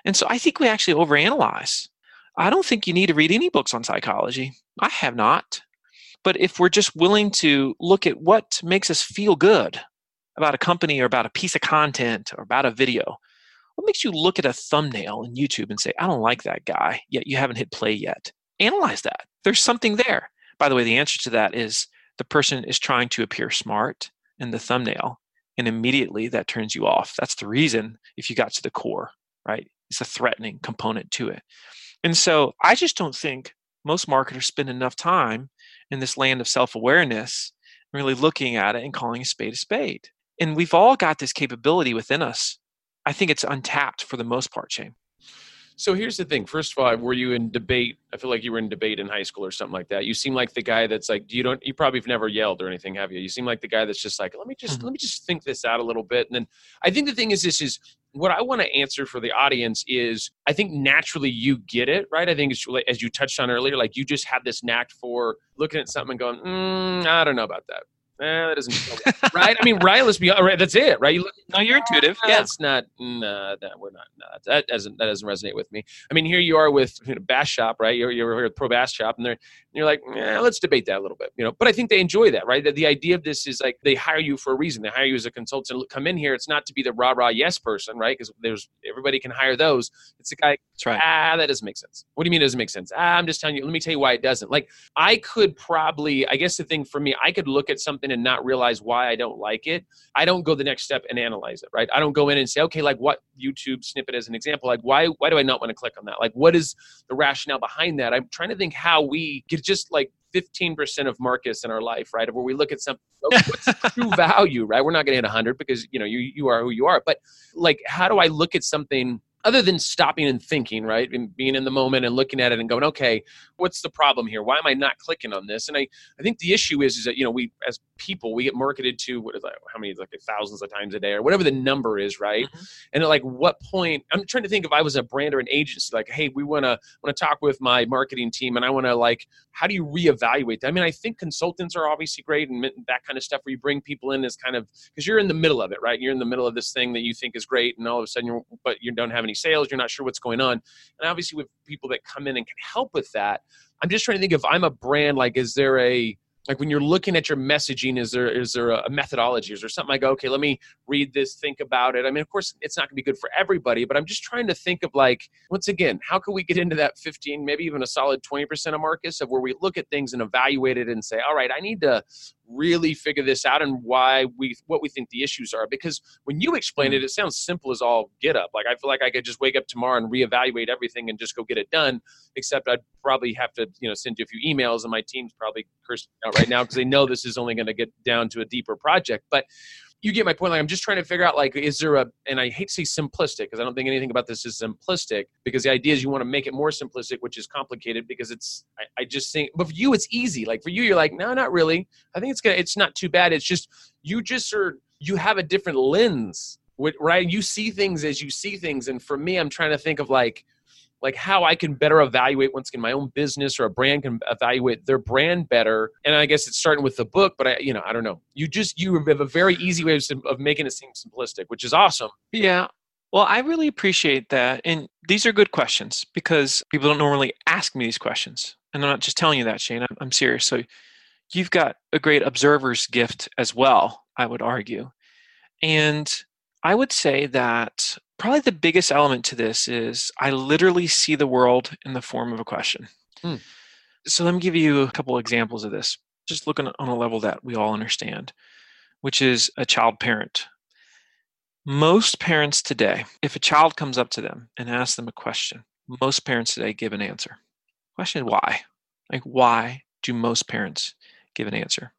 and so I think we actually overanalyze. I don't think you need to read any books on psychology. I have not. But if we're just willing to look at what makes us feel good about a company or about a piece of content or about a video, what makes you look at a thumbnail in YouTube and say, I don't like that guy, yet you haven't hit play yet? Analyze that. There's something there. By the way, the answer to that is the person is trying to appear smart in the thumbnail, and immediately that turns you off. That's the reason if you got to the core, right? It's a threatening component to it. And so I just don't think most marketers spend enough time in this land of self awareness, really looking at it and calling a spade a spade. And we've all got this capability within us. I think it's untapped for the most part, Shane. So here's the thing. First of all, were you in debate? I feel like you were in debate in high school or something like that. You seem like the guy that's like, you don't, you probably have never yelled or anything, have you? You seem like the guy that's just like, let me just, mm-hmm. let me just think this out a little bit. And then I think the thing is, this is what I want to answer for the audience is I think naturally you get it, right? I think it's as you touched on earlier, like you just have this knack for looking at something and going, mm, I don't know about that eh, that doesn't feel right. right. I mean, right. Let's be right. That's it, right? You look, no, you're intuitive. yeah, it's not. No, no, we're not. No, that doesn't. That doesn't resonate with me. I mean, here you are with you know, Bass Shop, right? You're you're with Pro Bass Shop, and they're and you're like, eh, let's debate that a little bit, you know. But I think they enjoy that, right? That the idea of this is like they hire you for a reason. They hire you as a consultant. Come in here. It's not to be the rah rah yes person, right? Because there's everybody can hire those. It's a guy. That's right. Ah, that doesn't make sense. What do you mean it doesn't make sense? Ah, I'm just telling you. Let me tell you why it doesn't. Like I could probably. I guess the thing for me, I could look at something and not realize why I don't like it, I don't go the next step and analyze it, right? I don't go in and say, okay, like what YouTube snippet as an example, like why why do I not want to click on that? Like what is the rationale behind that? I'm trying to think how we get just like 15% of Marcus in our life, right? Where we look at something, oh, what's <laughs> true value, right? We're not going to hit 100 because, you know, you, you are who you are. But like, how do I look at something other than stopping and thinking, right, and being in the moment and looking at it and going, okay, what's the problem here? Why am I not clicking on this? And I, I think the issue is, is that you know we as people we get marketed to what is that, how many like thousands of times a day or whatever the number is, right? Mm-hmm. And at like what point? I'm trying to think if I was a brand or an agency, like, hey, we want to want to talk with my marketing team, and I want to like, how do you reevaluate that? I mean, I think consultants are obviously great and that kind of stuff where you bring people in is kind of because you're in the middle of it, right? You're in the middle of this thing that you think is great, and all of a sudden you're but you don't have any sales, you're not sure what's going on. And obviously, with people that come in and can help with that, I'm just trying to think if I'm a brand, like, is there a like when you're looking at your messaging is there is there a methodology is there something go okay let me read this think about it i mean of course it's not going to be good for everybody but i'm just trying to think of like once again how can we get into that 15 maybe even a solid 20% of marcus of where we look at things and evaluate it and say all right i need to really figure this out and why we what we think the issues are. Because when you explain it mm. it sounds simple as all get up. Like i feel like i could just wake up tomorrow and reevaluate everything and just go get it done except i'd probably have to you know send you a few emails and my team's probably cursing out right now because they know this is only going to get down to a deeper project. But you get my point. Like I'm just trying to figure out like, is there a, and I hate to say simplistic because I don't think anything about this is simplistic because the idea is you want to make it more simplistic, which is complicated because it's, I, I just think, but for you, it's easy. Like for you, you're like, no, not really. I think it's gonna, it's not too bad. It's just, you just are, you have a different lens, right? You see things as you see things. And for me, I'm trying to think of like, like how I can better evaluate once again my own business or a brand can evaluate their brand better. And I guess it's starting with the book, but I, you know, I don't know. You just you have a very easy way of, of making it seem simplistic, which is awesome. Yeah. Well, I really appreciate that. And these are good questions because people don't normally ask me these questions. And I'm not just telling you that, Shane. I'm, I'm serious. So you've got a great observer's gift as well, I would argue. And I would say that probably the biggest element to this is I literally see the world in the form of a question. Hmm. So let me give you a couple examples of this, just looking on a level that we all understand, which is a child parent. Most parents today, if a child comes up to them and asks them a question, most parents today give an answer. Question why? Like, why do most parents give an answer?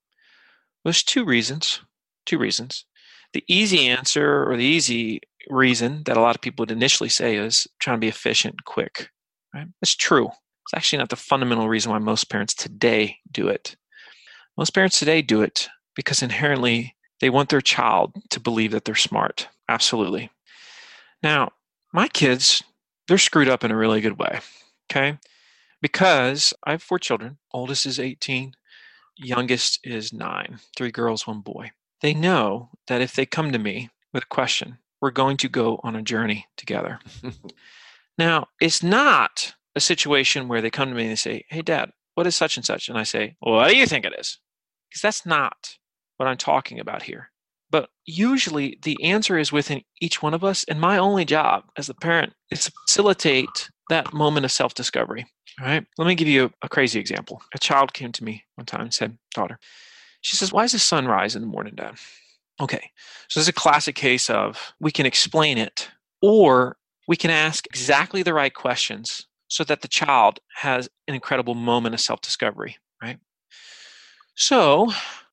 Well, there's two reasons. Two reasons. The easy answer or the easy reason that a lot of people would initially say is trying to be efficient and quick. Right? True. It's actually not the fundamental reason why most parents today do it. Most parents today do it because inherently they want their child to believe that they're smart. Absolutely. Now, my kids, they're screwed up in a really good way. Okay. Because I have four children. Oldest is 18, youngest is nine, three girls, one boy. They know that if they come to me with a question, we're going to go on a journey together. <laughs> now, it's not a situation where they come to me and they say, Hey, dad, what is such and such? And I say, well, what do you think it is? Because that's not what I'm talking about here. But usually the answer is within each one of us. And my only job as a parent is to facilitate that moment of self discovery. All right. Let me give you a, crazy example. A child came to me one time and said, Daughter, she says, Why does the sun rise in the morning, Dad? Okay. So this is a classic case of we can explain it or we can ask exactly the right questions so that the child has an incredible moment of self discovery, right? So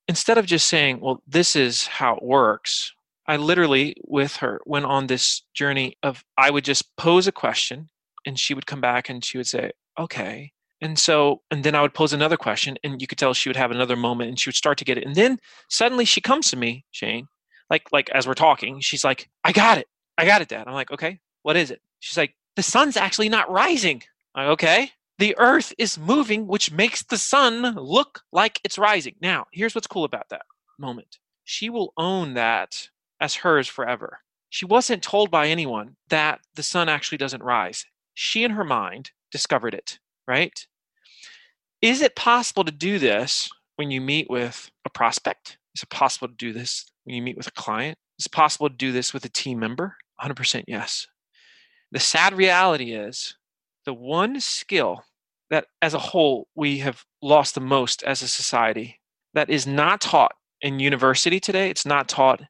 instead of just saying, well, this is how it works, I literally, with her, went on this journey of I would just pose a question and she would come back and she would say, okay. And so, and then I would pose another question and you could tell she would have another moment and she would start to get it. And then suddenly she comes to me, Shane, like, like as we're talking, she's like, I got it. I got it, Dad. I'm like, okay, what is it? She's like, the sun's actually not rising. I'm like, okay the earth is moving, which makes the sun look like it's rising. Now, here's what's cool about that moment she will own that as hers forever. She wasn't told by anyone that the sun actually doesn't rise. She, in her mind, discovered it, right? Is it possible to do this when you meet with a prospect? Is it possible to do this when you meet with a client? Is it possible to do this with a team member? 100% yes. The sad reality is the one skill that as a whole we have lost the most as a society that is not taught in university today it's not taught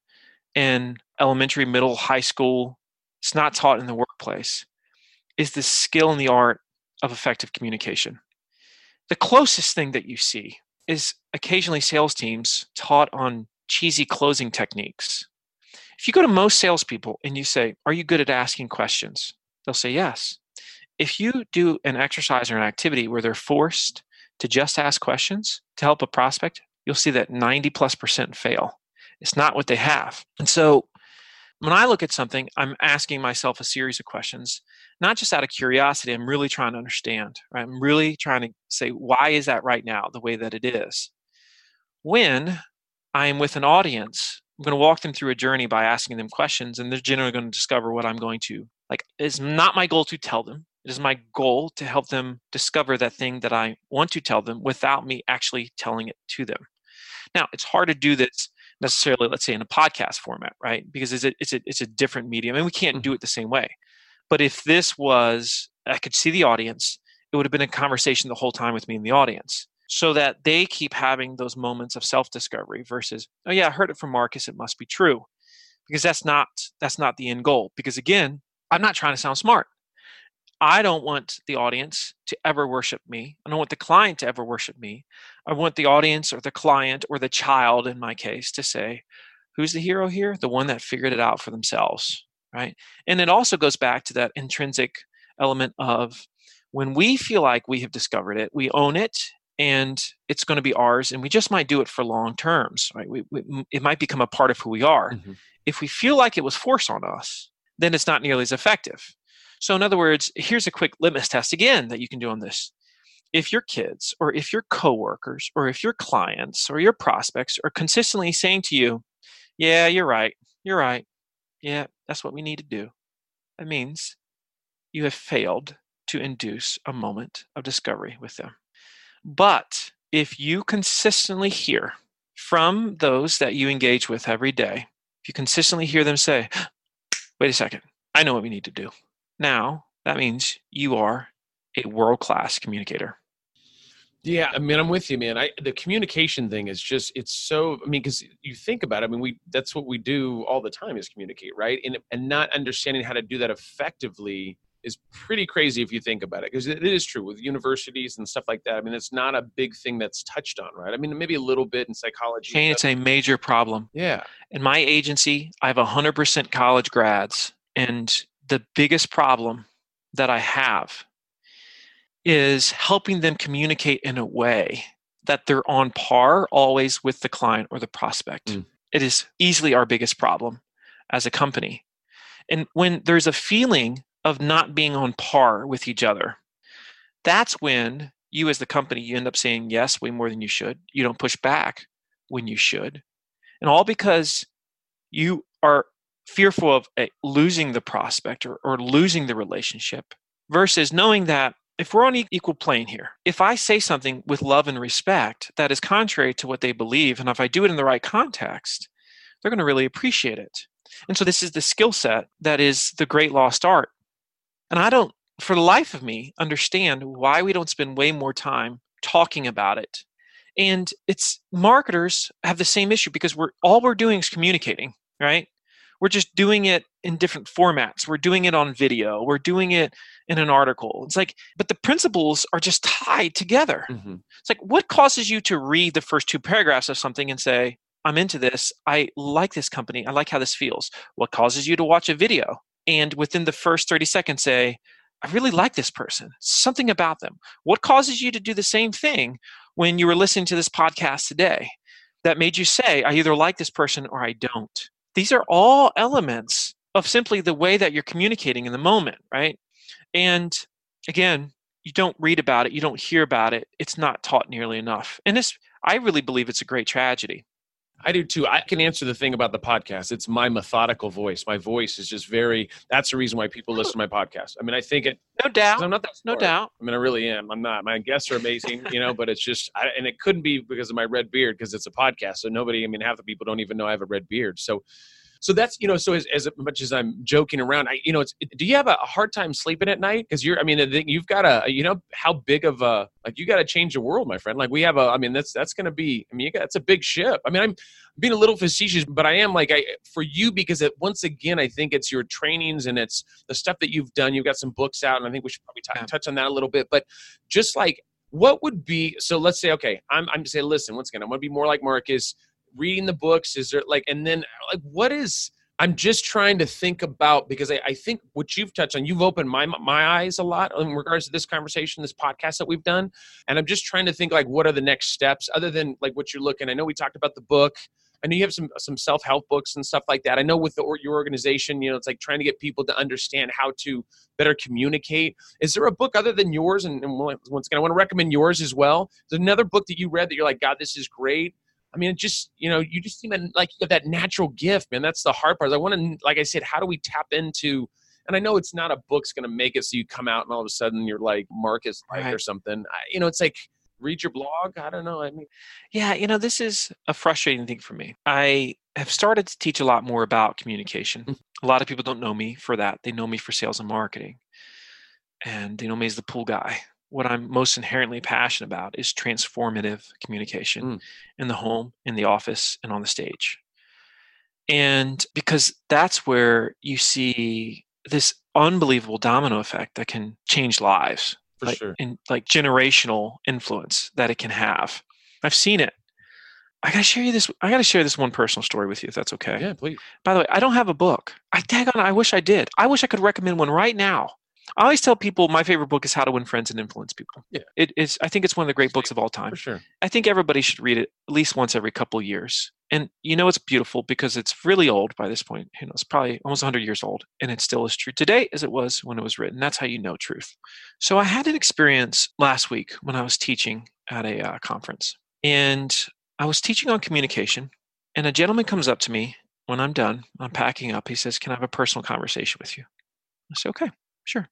in elementary middle high school it's not taught in the workplace is the skill and the art of effective communication the closest thing that you see is occasionally sales teams taught on cheesy closing techniques if you go to most salespeople and you say are you good at asking questions they'll say yes if you do an exercise or an activity where they're forced to just ask questions to help a prospect, you'll see that 90 plus percent fail. It's not what they have. And so when I look at something, I'm asking myself a series of questions, not just out of curiosity. I'm really trying to understand. Right? I'm really trying to say, why is that right now the way that it is? When I am with an audience, I'm going to walk them through a journey by asking them questions, and they're generally going to discover what I'm going to like. It's not my goal to tell them. It is my goal to help them discover that thing that I want to tell them without me actually telling it to them. Now, it's hard to do this necessarily, let's say, in a podcast format, right? Because it's a, it's a, it's a different medium and we can't do mm-hmm. it the same way. But if this was, I could see the audience, it would have been a conversation the whole time with me in the audience so that they keep having those moments of self-discovery versus oh yeah i heard it from marcus it must be true because that's not that's not the end goal because again i'm not trying to sound smart I don't want the audience to ever worship me. I don't want the client to ever worship me. I want the audience or the client or the child, in my case, to say, who's the hero here? The one that figured it out for themselves, right? And it also goes back to that intrinsic element of when we feel like we have discovered it, we own it and it's going to be ours and we just might do it for long terms right we, we, it might become a part of who we are mm-hmm. if we feel like it was forced on us then it's not nearly as effective so, in other words, here's a quick litmus test again that you can do on this. If your kids, or if your coworkers, or if your clients, or your prospects are consistently saying to you, Yeah, you're right, you're right, yeah, that's what we need to do, that means you have failed to induce a moment of discovery with them. But if you consistently hear from those that you engage with every day, if you consistently hear them say, Wait a second, I know what we need to do. Now, that means you are a world class communicator. Yeah, I mean, I'm with you, man. I the communication thing is just it's so. I mean, because you think about it, I mean, we that's what we do all the time is communicate, right? And and not understanding how to do that effectively is pretty crazy if you think about it, because it is true with universities and stuff like that. I mean, it's not a big thing that's touched on, right? I mean, maybe a little bit in psychology. Shane, it's a major problem. Yeah. In my agency, I have 100% college grads, and the biggest problem that I have is helping them communicate in a way that they're on par always with the client or the prospect. Mm. It is easily our biggest problem as a company. And when there's a feeling of not being on par with each other, that's when you as the company you end up saying yes way more than you should. You don't push back when you should. And all because you are fearful of eh, losing the prospect or, or losing the relationship versus knowing that if we're on equal plane here, if I say something with love and respect that is contrary to what they believe, and if I do it in the right context, they're going to really appreciate it. And so this is the skill set that is the great lost art. And I don't, for the life of me, understand why we don't spend way more time talking about it. And it's marketers have the same issue because we're all we're doing is communicating, right? We're just doing it in different formats. We're doing it on video. We're doing it in an article. It's like, but the principles are just tied together. Mm-hmm. It's like, what causes you to read the first two paragraphs of something and say, I'm into this. I like this company. I like how this feels. What causes you to watch a video and within the first 30 seconds say, I really like this person, something about them. What causes you to do the same thing when you were listening to this podcast today that made you say, I either like this person or I don't? These are all elements of simply the way that you're communicating in the moment, right? And again, you don't read about it, you don't hear about it, it's not taught nearly enough. And this, I really believe it's a great tragedy. I do too. I can answer the thing about the podcast. It's my methodical voice. My voice is just very. That's the reason why people listen to my podcast. I mean, I think it. No doubt. I'm not that. Smart. No doubt. I mean, I really am. I'm not. My guests are amazing, you know. But it's just, I, and it couldn't be because of my red beard because it's a podcast. So nobody. I mean, half the people don't even know I have a red beard. So so that's you know so as, as much as i'm joking around i you know it's do you have a hard time sleeping at night? Because you're i mean you've got a you know how big of a like you got to change the world my friend. Like we have a i mean that's that's gonna be i mean you got it's a big ship. I mean i'm being a little facetious but i am like i for you because it once again i think it's your trainings and it's the stuff that you've done. You've got some books out and i think we should probably t- yeah. touch on that a little bit. But just like what would be so let's say okay i'm i'm just saying listen once again i'm going to be more like marcus reading the books is there like and then like what is i'm just trying to think about because I, I, think what you've touched on you've opened my my eyes a lot in regards to this conversation this podcast that we've done and i'm just trying to think like what are the next steps other than like what you're looking i know we talked about the book I know you have some some self help books and stuff like that. I know with the, your organization, you know, it's like trying to get people to understand how to better communicate. Is there a book other than yours? And, and once again, I want to recommend yours as well. There's another book that you read that you're like, God, this is great. I mean, it just you know, you just seem like you have that natural gift, man. That's the hard part. I want to, like I said, how do we tap into? And I know it's not a book's going to make it so you come out and all of a sudden you're like Marcus right. or something. I, you know, it's like read your blog. I don't know. I mean, yeah, you know, this is a frustrating thing for me. I have started to teach a lot more about communication. Mm. a lot of people don't know me for that. They know me for sales and marketing, and they know me as the pool guy what I'm most inherently passionate about is transformative communication mm. in the home, in the office, and on the stage. And because that's where you see this unbelievable domino effect that can change lives. For like, sure. And like generational influence that it can have. I've seen it. I gotta share you this. I gotta share this one personal story with you, if that's okay. Yeah, please. By the way, I don't have a book. I tag on. I wish I did. I wish I could recommend one right now. I always tell people my favorite book is How to Win Friends and Influence People. Yeah. It is I think it's one of the great books of all time. For sure. I think everybody should read it at least once every couple years. And you know it's beautiful because it's really old by this point. You know, it's probably almost 100 years old and it still is true today as it was when it was written. That's how you know truth. So I had an experience last week when I was teaching at a uh, conference. And I was teaching on communication and a gentleman comes up to me when I'm done, I'm packing up. He says, "Can I have a personal conversation with you?" I say, "Okay, sure."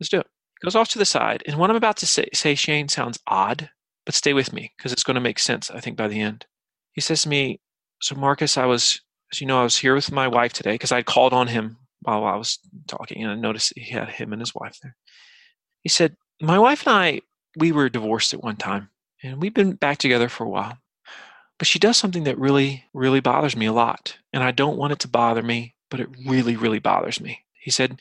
Let's do it. Goes off to the side. And what I'm about to say, say Shane, sounds odd, but stay with me because it's going to make sense, I think, by the end. He says to me, So, Marcus, I was, as you know, I was here with my wife today because I'd called on him while I was talking and I noticed he had him and his wife there. He said, My wife and I, we were divorced at one time and we've been back together for a while. But she does something that really, really bothers me a lot. And I don't want it to bother me, but it really, really bothers me. He said,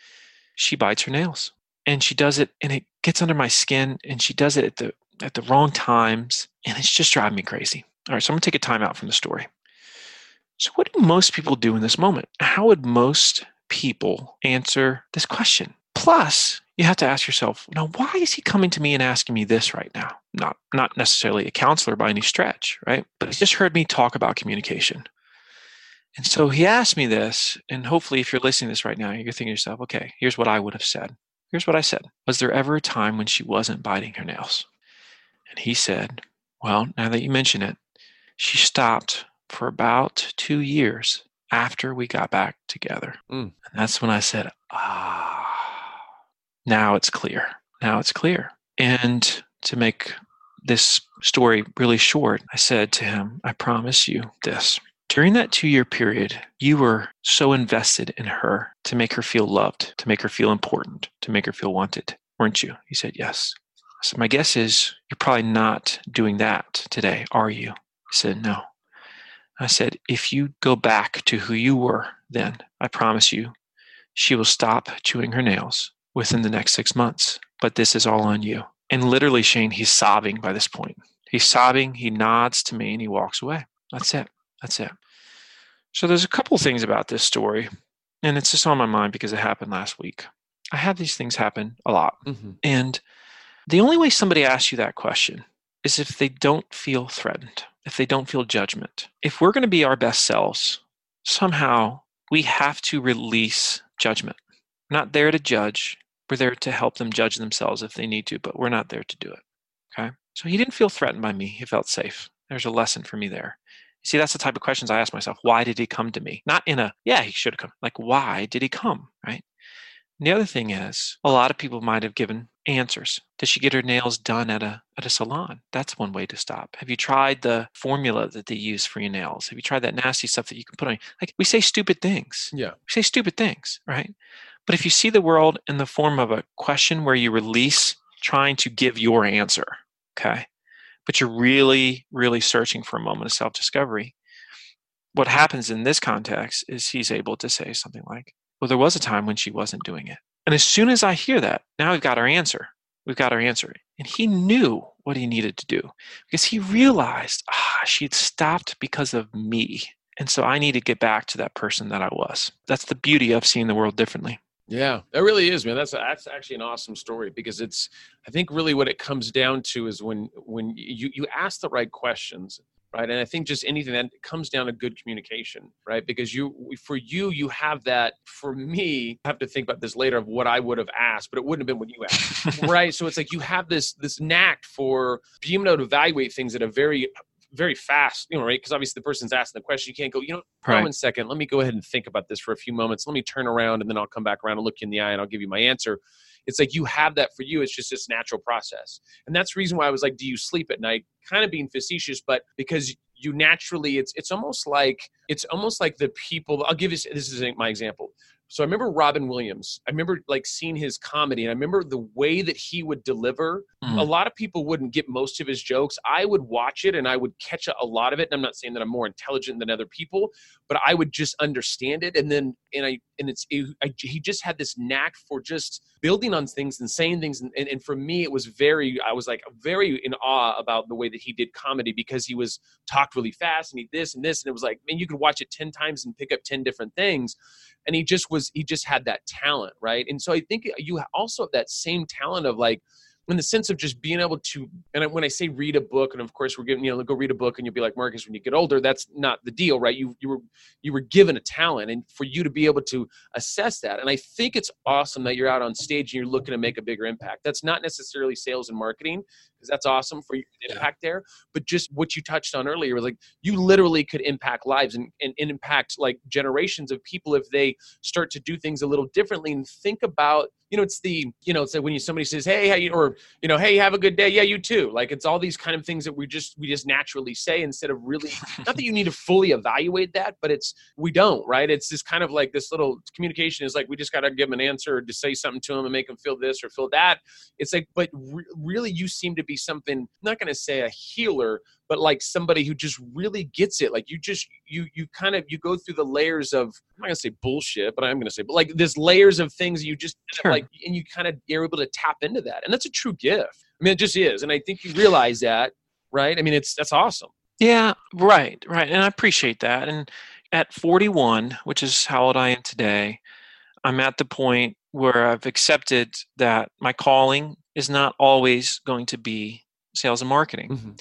She bites her nails and she does it and it gets under my skin and she does it at the at the wrong times and it's just driving me crazy. All right so i'm going to take a time out from the story. So what do most people do in this moment? How would most people answer this question? Plus you have to ask yourself now why is he coming to me and asking me this right now? Not not necessarily a counselor by any stretch right? But he just heard me talk about communication. And so he asked me this and hopefully if you're listening to this right now you're thinking to yourself okay here's what i would have said Here's what I said Was there ever a time when she wasn't biting her nails? And he said, Well, now that you mention it, she stopped for about two years after we got back together. Mm. And that's when I said, Ah, now it's clear. Now it's clear. And to make this story really short, I said to him, I promise you this. During that two year period, you were so invested in her to make her feel loved, to make her feel important, to make her feel wanted, weren't you? He said, Yes. So My guess is you're probably not doing that today, are you? He said, No. I said, If you go back to who you were then, I promise you, she will stop chewing her nails within the next six months. But this is all on you. And literally, Shane, he's sobbing by this point. He's sobbing, he nods to me, and he walks away. That's it. That's it. So there's a couple things about this story, and it's just on my mind because it happened last week. I have these things happen a lot. Mm-hmm. And the only way somebody asks you that question is if they don't feel threatened, if they don't feel judgment. If we're going to be our best selves, somehow we have to release judgment. We're not there to judge. We're there to help them judge themselves if they need to, but we're not there to do it. Okay. So he didn't feel threatened by me. He felt safe. There's a lesson for me there. See, that's the type of questions I ask myself. Why did he come to me? Not in a, yeah, he should have come. Like, why did he come? Right. And the other thing is, a lot of people might have given answers. Does she get her nails done at a at a salon? That's one way to stop. Have you tried the formula that they use for your nails? Have you tried that nasty stuff that you can put on? Like we say stupid things. Yeah. We say stupid things, right? But if you see the world in the form of a question where you release trying to give your answer, okay? But you're really, really searching for a moment of self-discovery. What happens in this context is he's able to say something like, well, there was a time when she wasn't doing it. And as soon as I hear that, now we've got our answer. We've got our answer. And he knew what he needed to do because he realized, ah, she'd stopped because of me. And so I need to get back to that person that I was. That's the beauty of seeing the world differently. Yeah, that really is, man. That's that's actually an awesome story because it's I think really what it comes down to is when when you you ask the right questions right? And i think just anything that comes down to good communication right? Because you for you you have that for me i have to think about this later of what i would have asked but it wouldn't have been what you asked <laughs> right? So it's like you have this this knack for being able to evaluate things at a very very fast, you know, right? Because obviously the person's asking the question. You can't go, you know, right. one second. Let me go ahead and think about this for a few moments. Let me turn around and then I'll come back around and look you in the eye and I'll give you my answer. It's like you have that for you. It's just this natural process. And that's the reason why I was like, do you sleep at night? Kind of being facetious, but because you naturally, it's it's almost like it's almost like the people. I'll give you this is my example. So I remember Robin Williams. I remember like seeing his comedy, and I remember the way that he would deliver. Mm. A lot of people wouldn't get most of his jokes. I would watch it and I would catch a, lot of it. And I'm not saying that I'm more intelligent than other people, but I would just understand it. And then and I and it's it, I, he just had this knack for just building on things and saying things. And, and and for me, it was very I was like very in awe about the way that he did comedy because he was talked really fast and he this and this and it was like man, you could watch it ten times and pick up ten different things and he just was he just had that talent right? And so i think you also have that same talent of like in the sense of just being able to and when i say read a book and of course we're giving you know go read a book and you'll be like marcus when you get older that's not the deal right? You you were you were given a talent and for you to be able to assess that and i think it's awesome that you're out on stage and you're looking to make a bigger impact. That's not necessarily sales and marketing because that's awesome for your impact yeah. there but just what you touched on earlier was like you literally could impact lives and, and, and impact like generations of people if they start to do things a little differently and think about you know, it's the, you know, it's like when you, somebody says, Hey, how you, or, you know, Hey, have a good day. Yeah, you too. Like it's all these kind of things that we just, we just naturally say instead of really, <laughs> not that you need to fully evaluate that, but it's, we don't, right? It's this kind of like this little communication is like, we just got to give them an answer or to say something to them and make them feel this or feel that. It's like, but re- really you seem to be something, I'm not going to say a healer, but like somebody who just really gets it. Like you just you you kind of you go through the layers of I'm not gonna say bullshit, but I'm gonna say but like there's layers of things you just sure. like and you kind of you're able to tap into that. And that's a true gift. I mean it just is. And I think you realize that, right? I mean it's that's awesome. Yeah, right, right. And I appreciate that. And at 41, which is how old I am today, I'm at the point where I've accepted that my calling is not always going to be sales and marketing. Mm-hmm.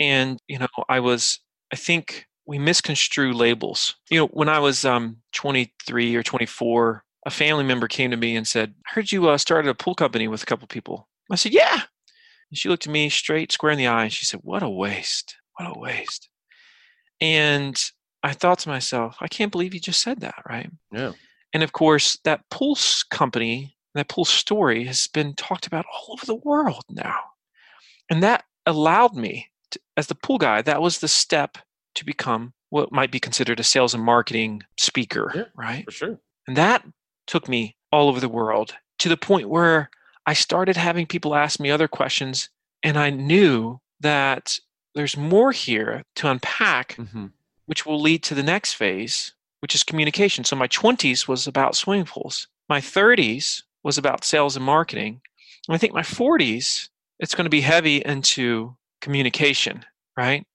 And you know i was i think we misconstrue labels. You know when i was um, 23 or 24 a family member came to me and said i heard you uh, started a pool company with a couple people. I said yeah. And she looked at me straight square in the eye. And she said what a waste. What a waste. And i thought to myself i can't believe you just said that right? Yeah. And of course that pulse company that pool story has been talked about all over the world now. And that allowed me, to, as the pool guy, that was the step to become what might be considered a sales and marketing speaker, Yeah, right? For sure. And that took me all over the world to the point where I started having people ask me other questions, and I knew that there's more here to unpack, Mm-hmm. which will lead to the next phase, which is communication. So my 20s was about swimming pools, my 30s was about sales and marketing. And I think my 40s, it's going to be heavy into communication, right?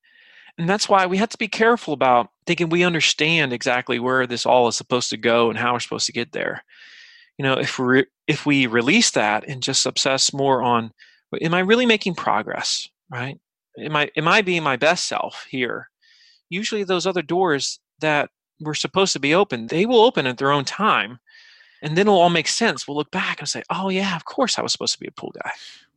And that's why we have to be careful about thinking we understand exactly where this all is supposed to go and how we're supposed to get there. You know, if we if we release that and just obsess more on, am I really making progress, right? Am I am I being my best self here? Usually, those other doors that were supposed to be open, they will open at their own time, and then it'll all make sense. We'll look back and say, "Oh yeah, of course I was supposed to be a pool guy."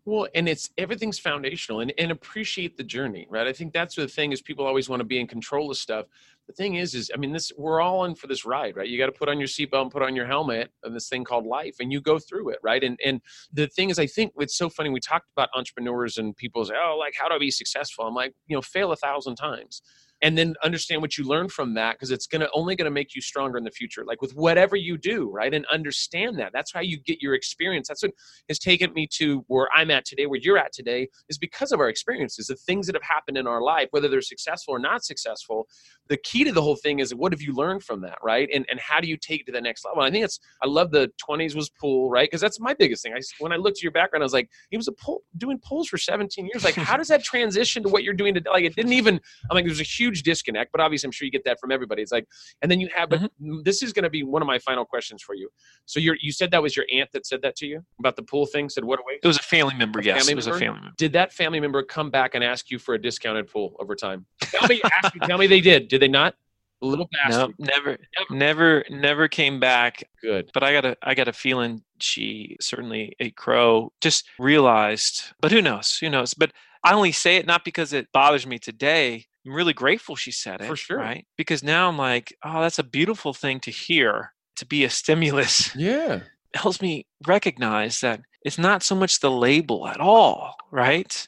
Well, and it's everything's foundational and, and appreciate the journey, right? I think that's the thing is people always want to be in control of stuff. The thing is, is I mean, this we're all in for this ride, right? You got to put on your seatbelt and put on your helmet and this thing called life, and you go through it, right? And and the thing is, I think it's so funny. We talked about entrepreneurs and people say, oh, like how do I be successful? I'm like, you know, fail a thousand times and then understand what you learn from that because it's gonna only gonna make you stronger in the future like with whatever you do right and understand that. That's how you get your experience. That's what has taken me to where i'm at today where you're at today is because of our experiences the things that have happened in our life whether they're successful or not successful. The key to the whole thing is what have you learned from that right and, and how do you take it to the next level? I think it's i love the 20s was pool right because that's my biggest thing. I, when i looked at your background i was like he was a pool doing pools for 17 years. Like how does that transition to what you're doing today? Like it didn't even i'm like there's a huge disconnect but obviously i'm sure you get that from everybody it's like and then you have but mm-hmm. this is going to be one of my final questions for you so you're you said that was your aunt that said that to you about the pool thing said what away It was a family member. A yes, family it was a family member. did that family member come back and ask you for a discounted pool over time tell me ask me tell me they did did they not A little No, bastard never, never, never came back. good But I got a, I got a feeling she certainly ate crow. Just realized, but who knows? Who knows? But I only say it not because it bothers me today. I'm really grateful she said it. For sure. Right? Because now I'm like, oh, that's a beautiful thing to hear. To be a stimulus yeah <laughs> helps me recognize that it's not so much the label at all, right?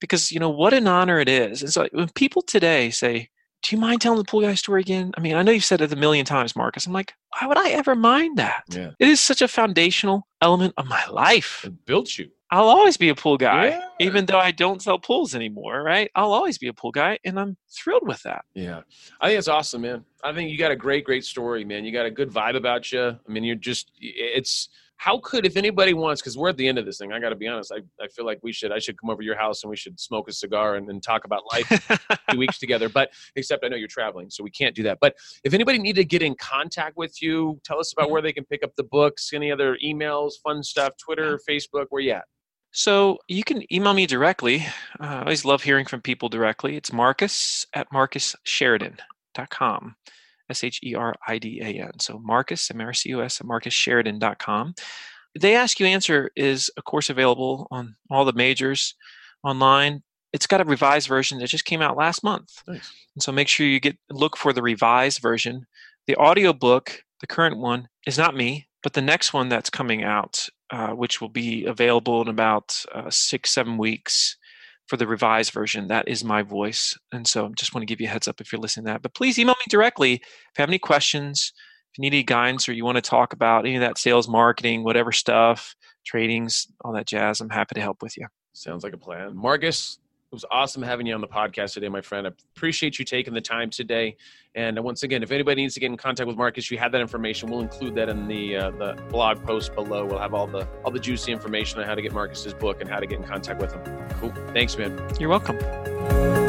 Because you know what an honor it is. And so when people today say, "Do you mind telling the pool guy story again?" I mean, I know you've said it a million times, Marcus. I'm like, why would I ever mind that? yeah It is such a foundational element of my life. it built you I'll always be a pool guy, Yeah. even though I don't sell pools anymore, right? I'll always be a pool guy, and I'm thrilled with that. Yeah, I think it's awesome, man. I think you got a great, great story, man. You got a good vibe about you. I mean, you're just, it's, how could, if anybody wants, because we're at the end of this thing, I got to be honest, I, I feel like we should, I should come over to your house and we should smoke a cigar and, and talk about life <laughs> two weeks together. But except I know you're traveling, so we can't do that. But if anybody need to get in contact with you, tell us about Mhm. where they can pick up the books, any other emails, fun stuff, Twitter, Facebook, where you at? So you can email me directly. Uh, I always love hearing from people directly. It's Marcus at marcussheridan.com. S H E R I D A N. So Marcus, M R C U S, at marcussheridan.com. They Ask You Answer is, a course, available on all the majors online. It's got a revised version that just came out last month. Nice. And so make sure you get look for the revised version. The audiobook, the current one, is not me, but the next one that's coming out, uh, which will be available in about uh, six, seven weeks for the revised version, that is my voice. And so I just want to give you a heads up if you're listening to that. But please email me directly if you have any questions, if you need any guidance or you want to talk about any of that sales, marketing, whatever stuff, tradings, all that jazz. I'm happy to help with you. Sounds like a plan. Marcus, it was awesome having you on the podcast today, my friend. I appreciate you taking the time today. And once again, if anybody needs to get in contact with Marcus, you have that information. We'll include that in the uh, the blog post below. We'll have all the all the juicy information on how to get Marcus's book and how to get in contact with him. Cool. Thanks, man. You're welcome.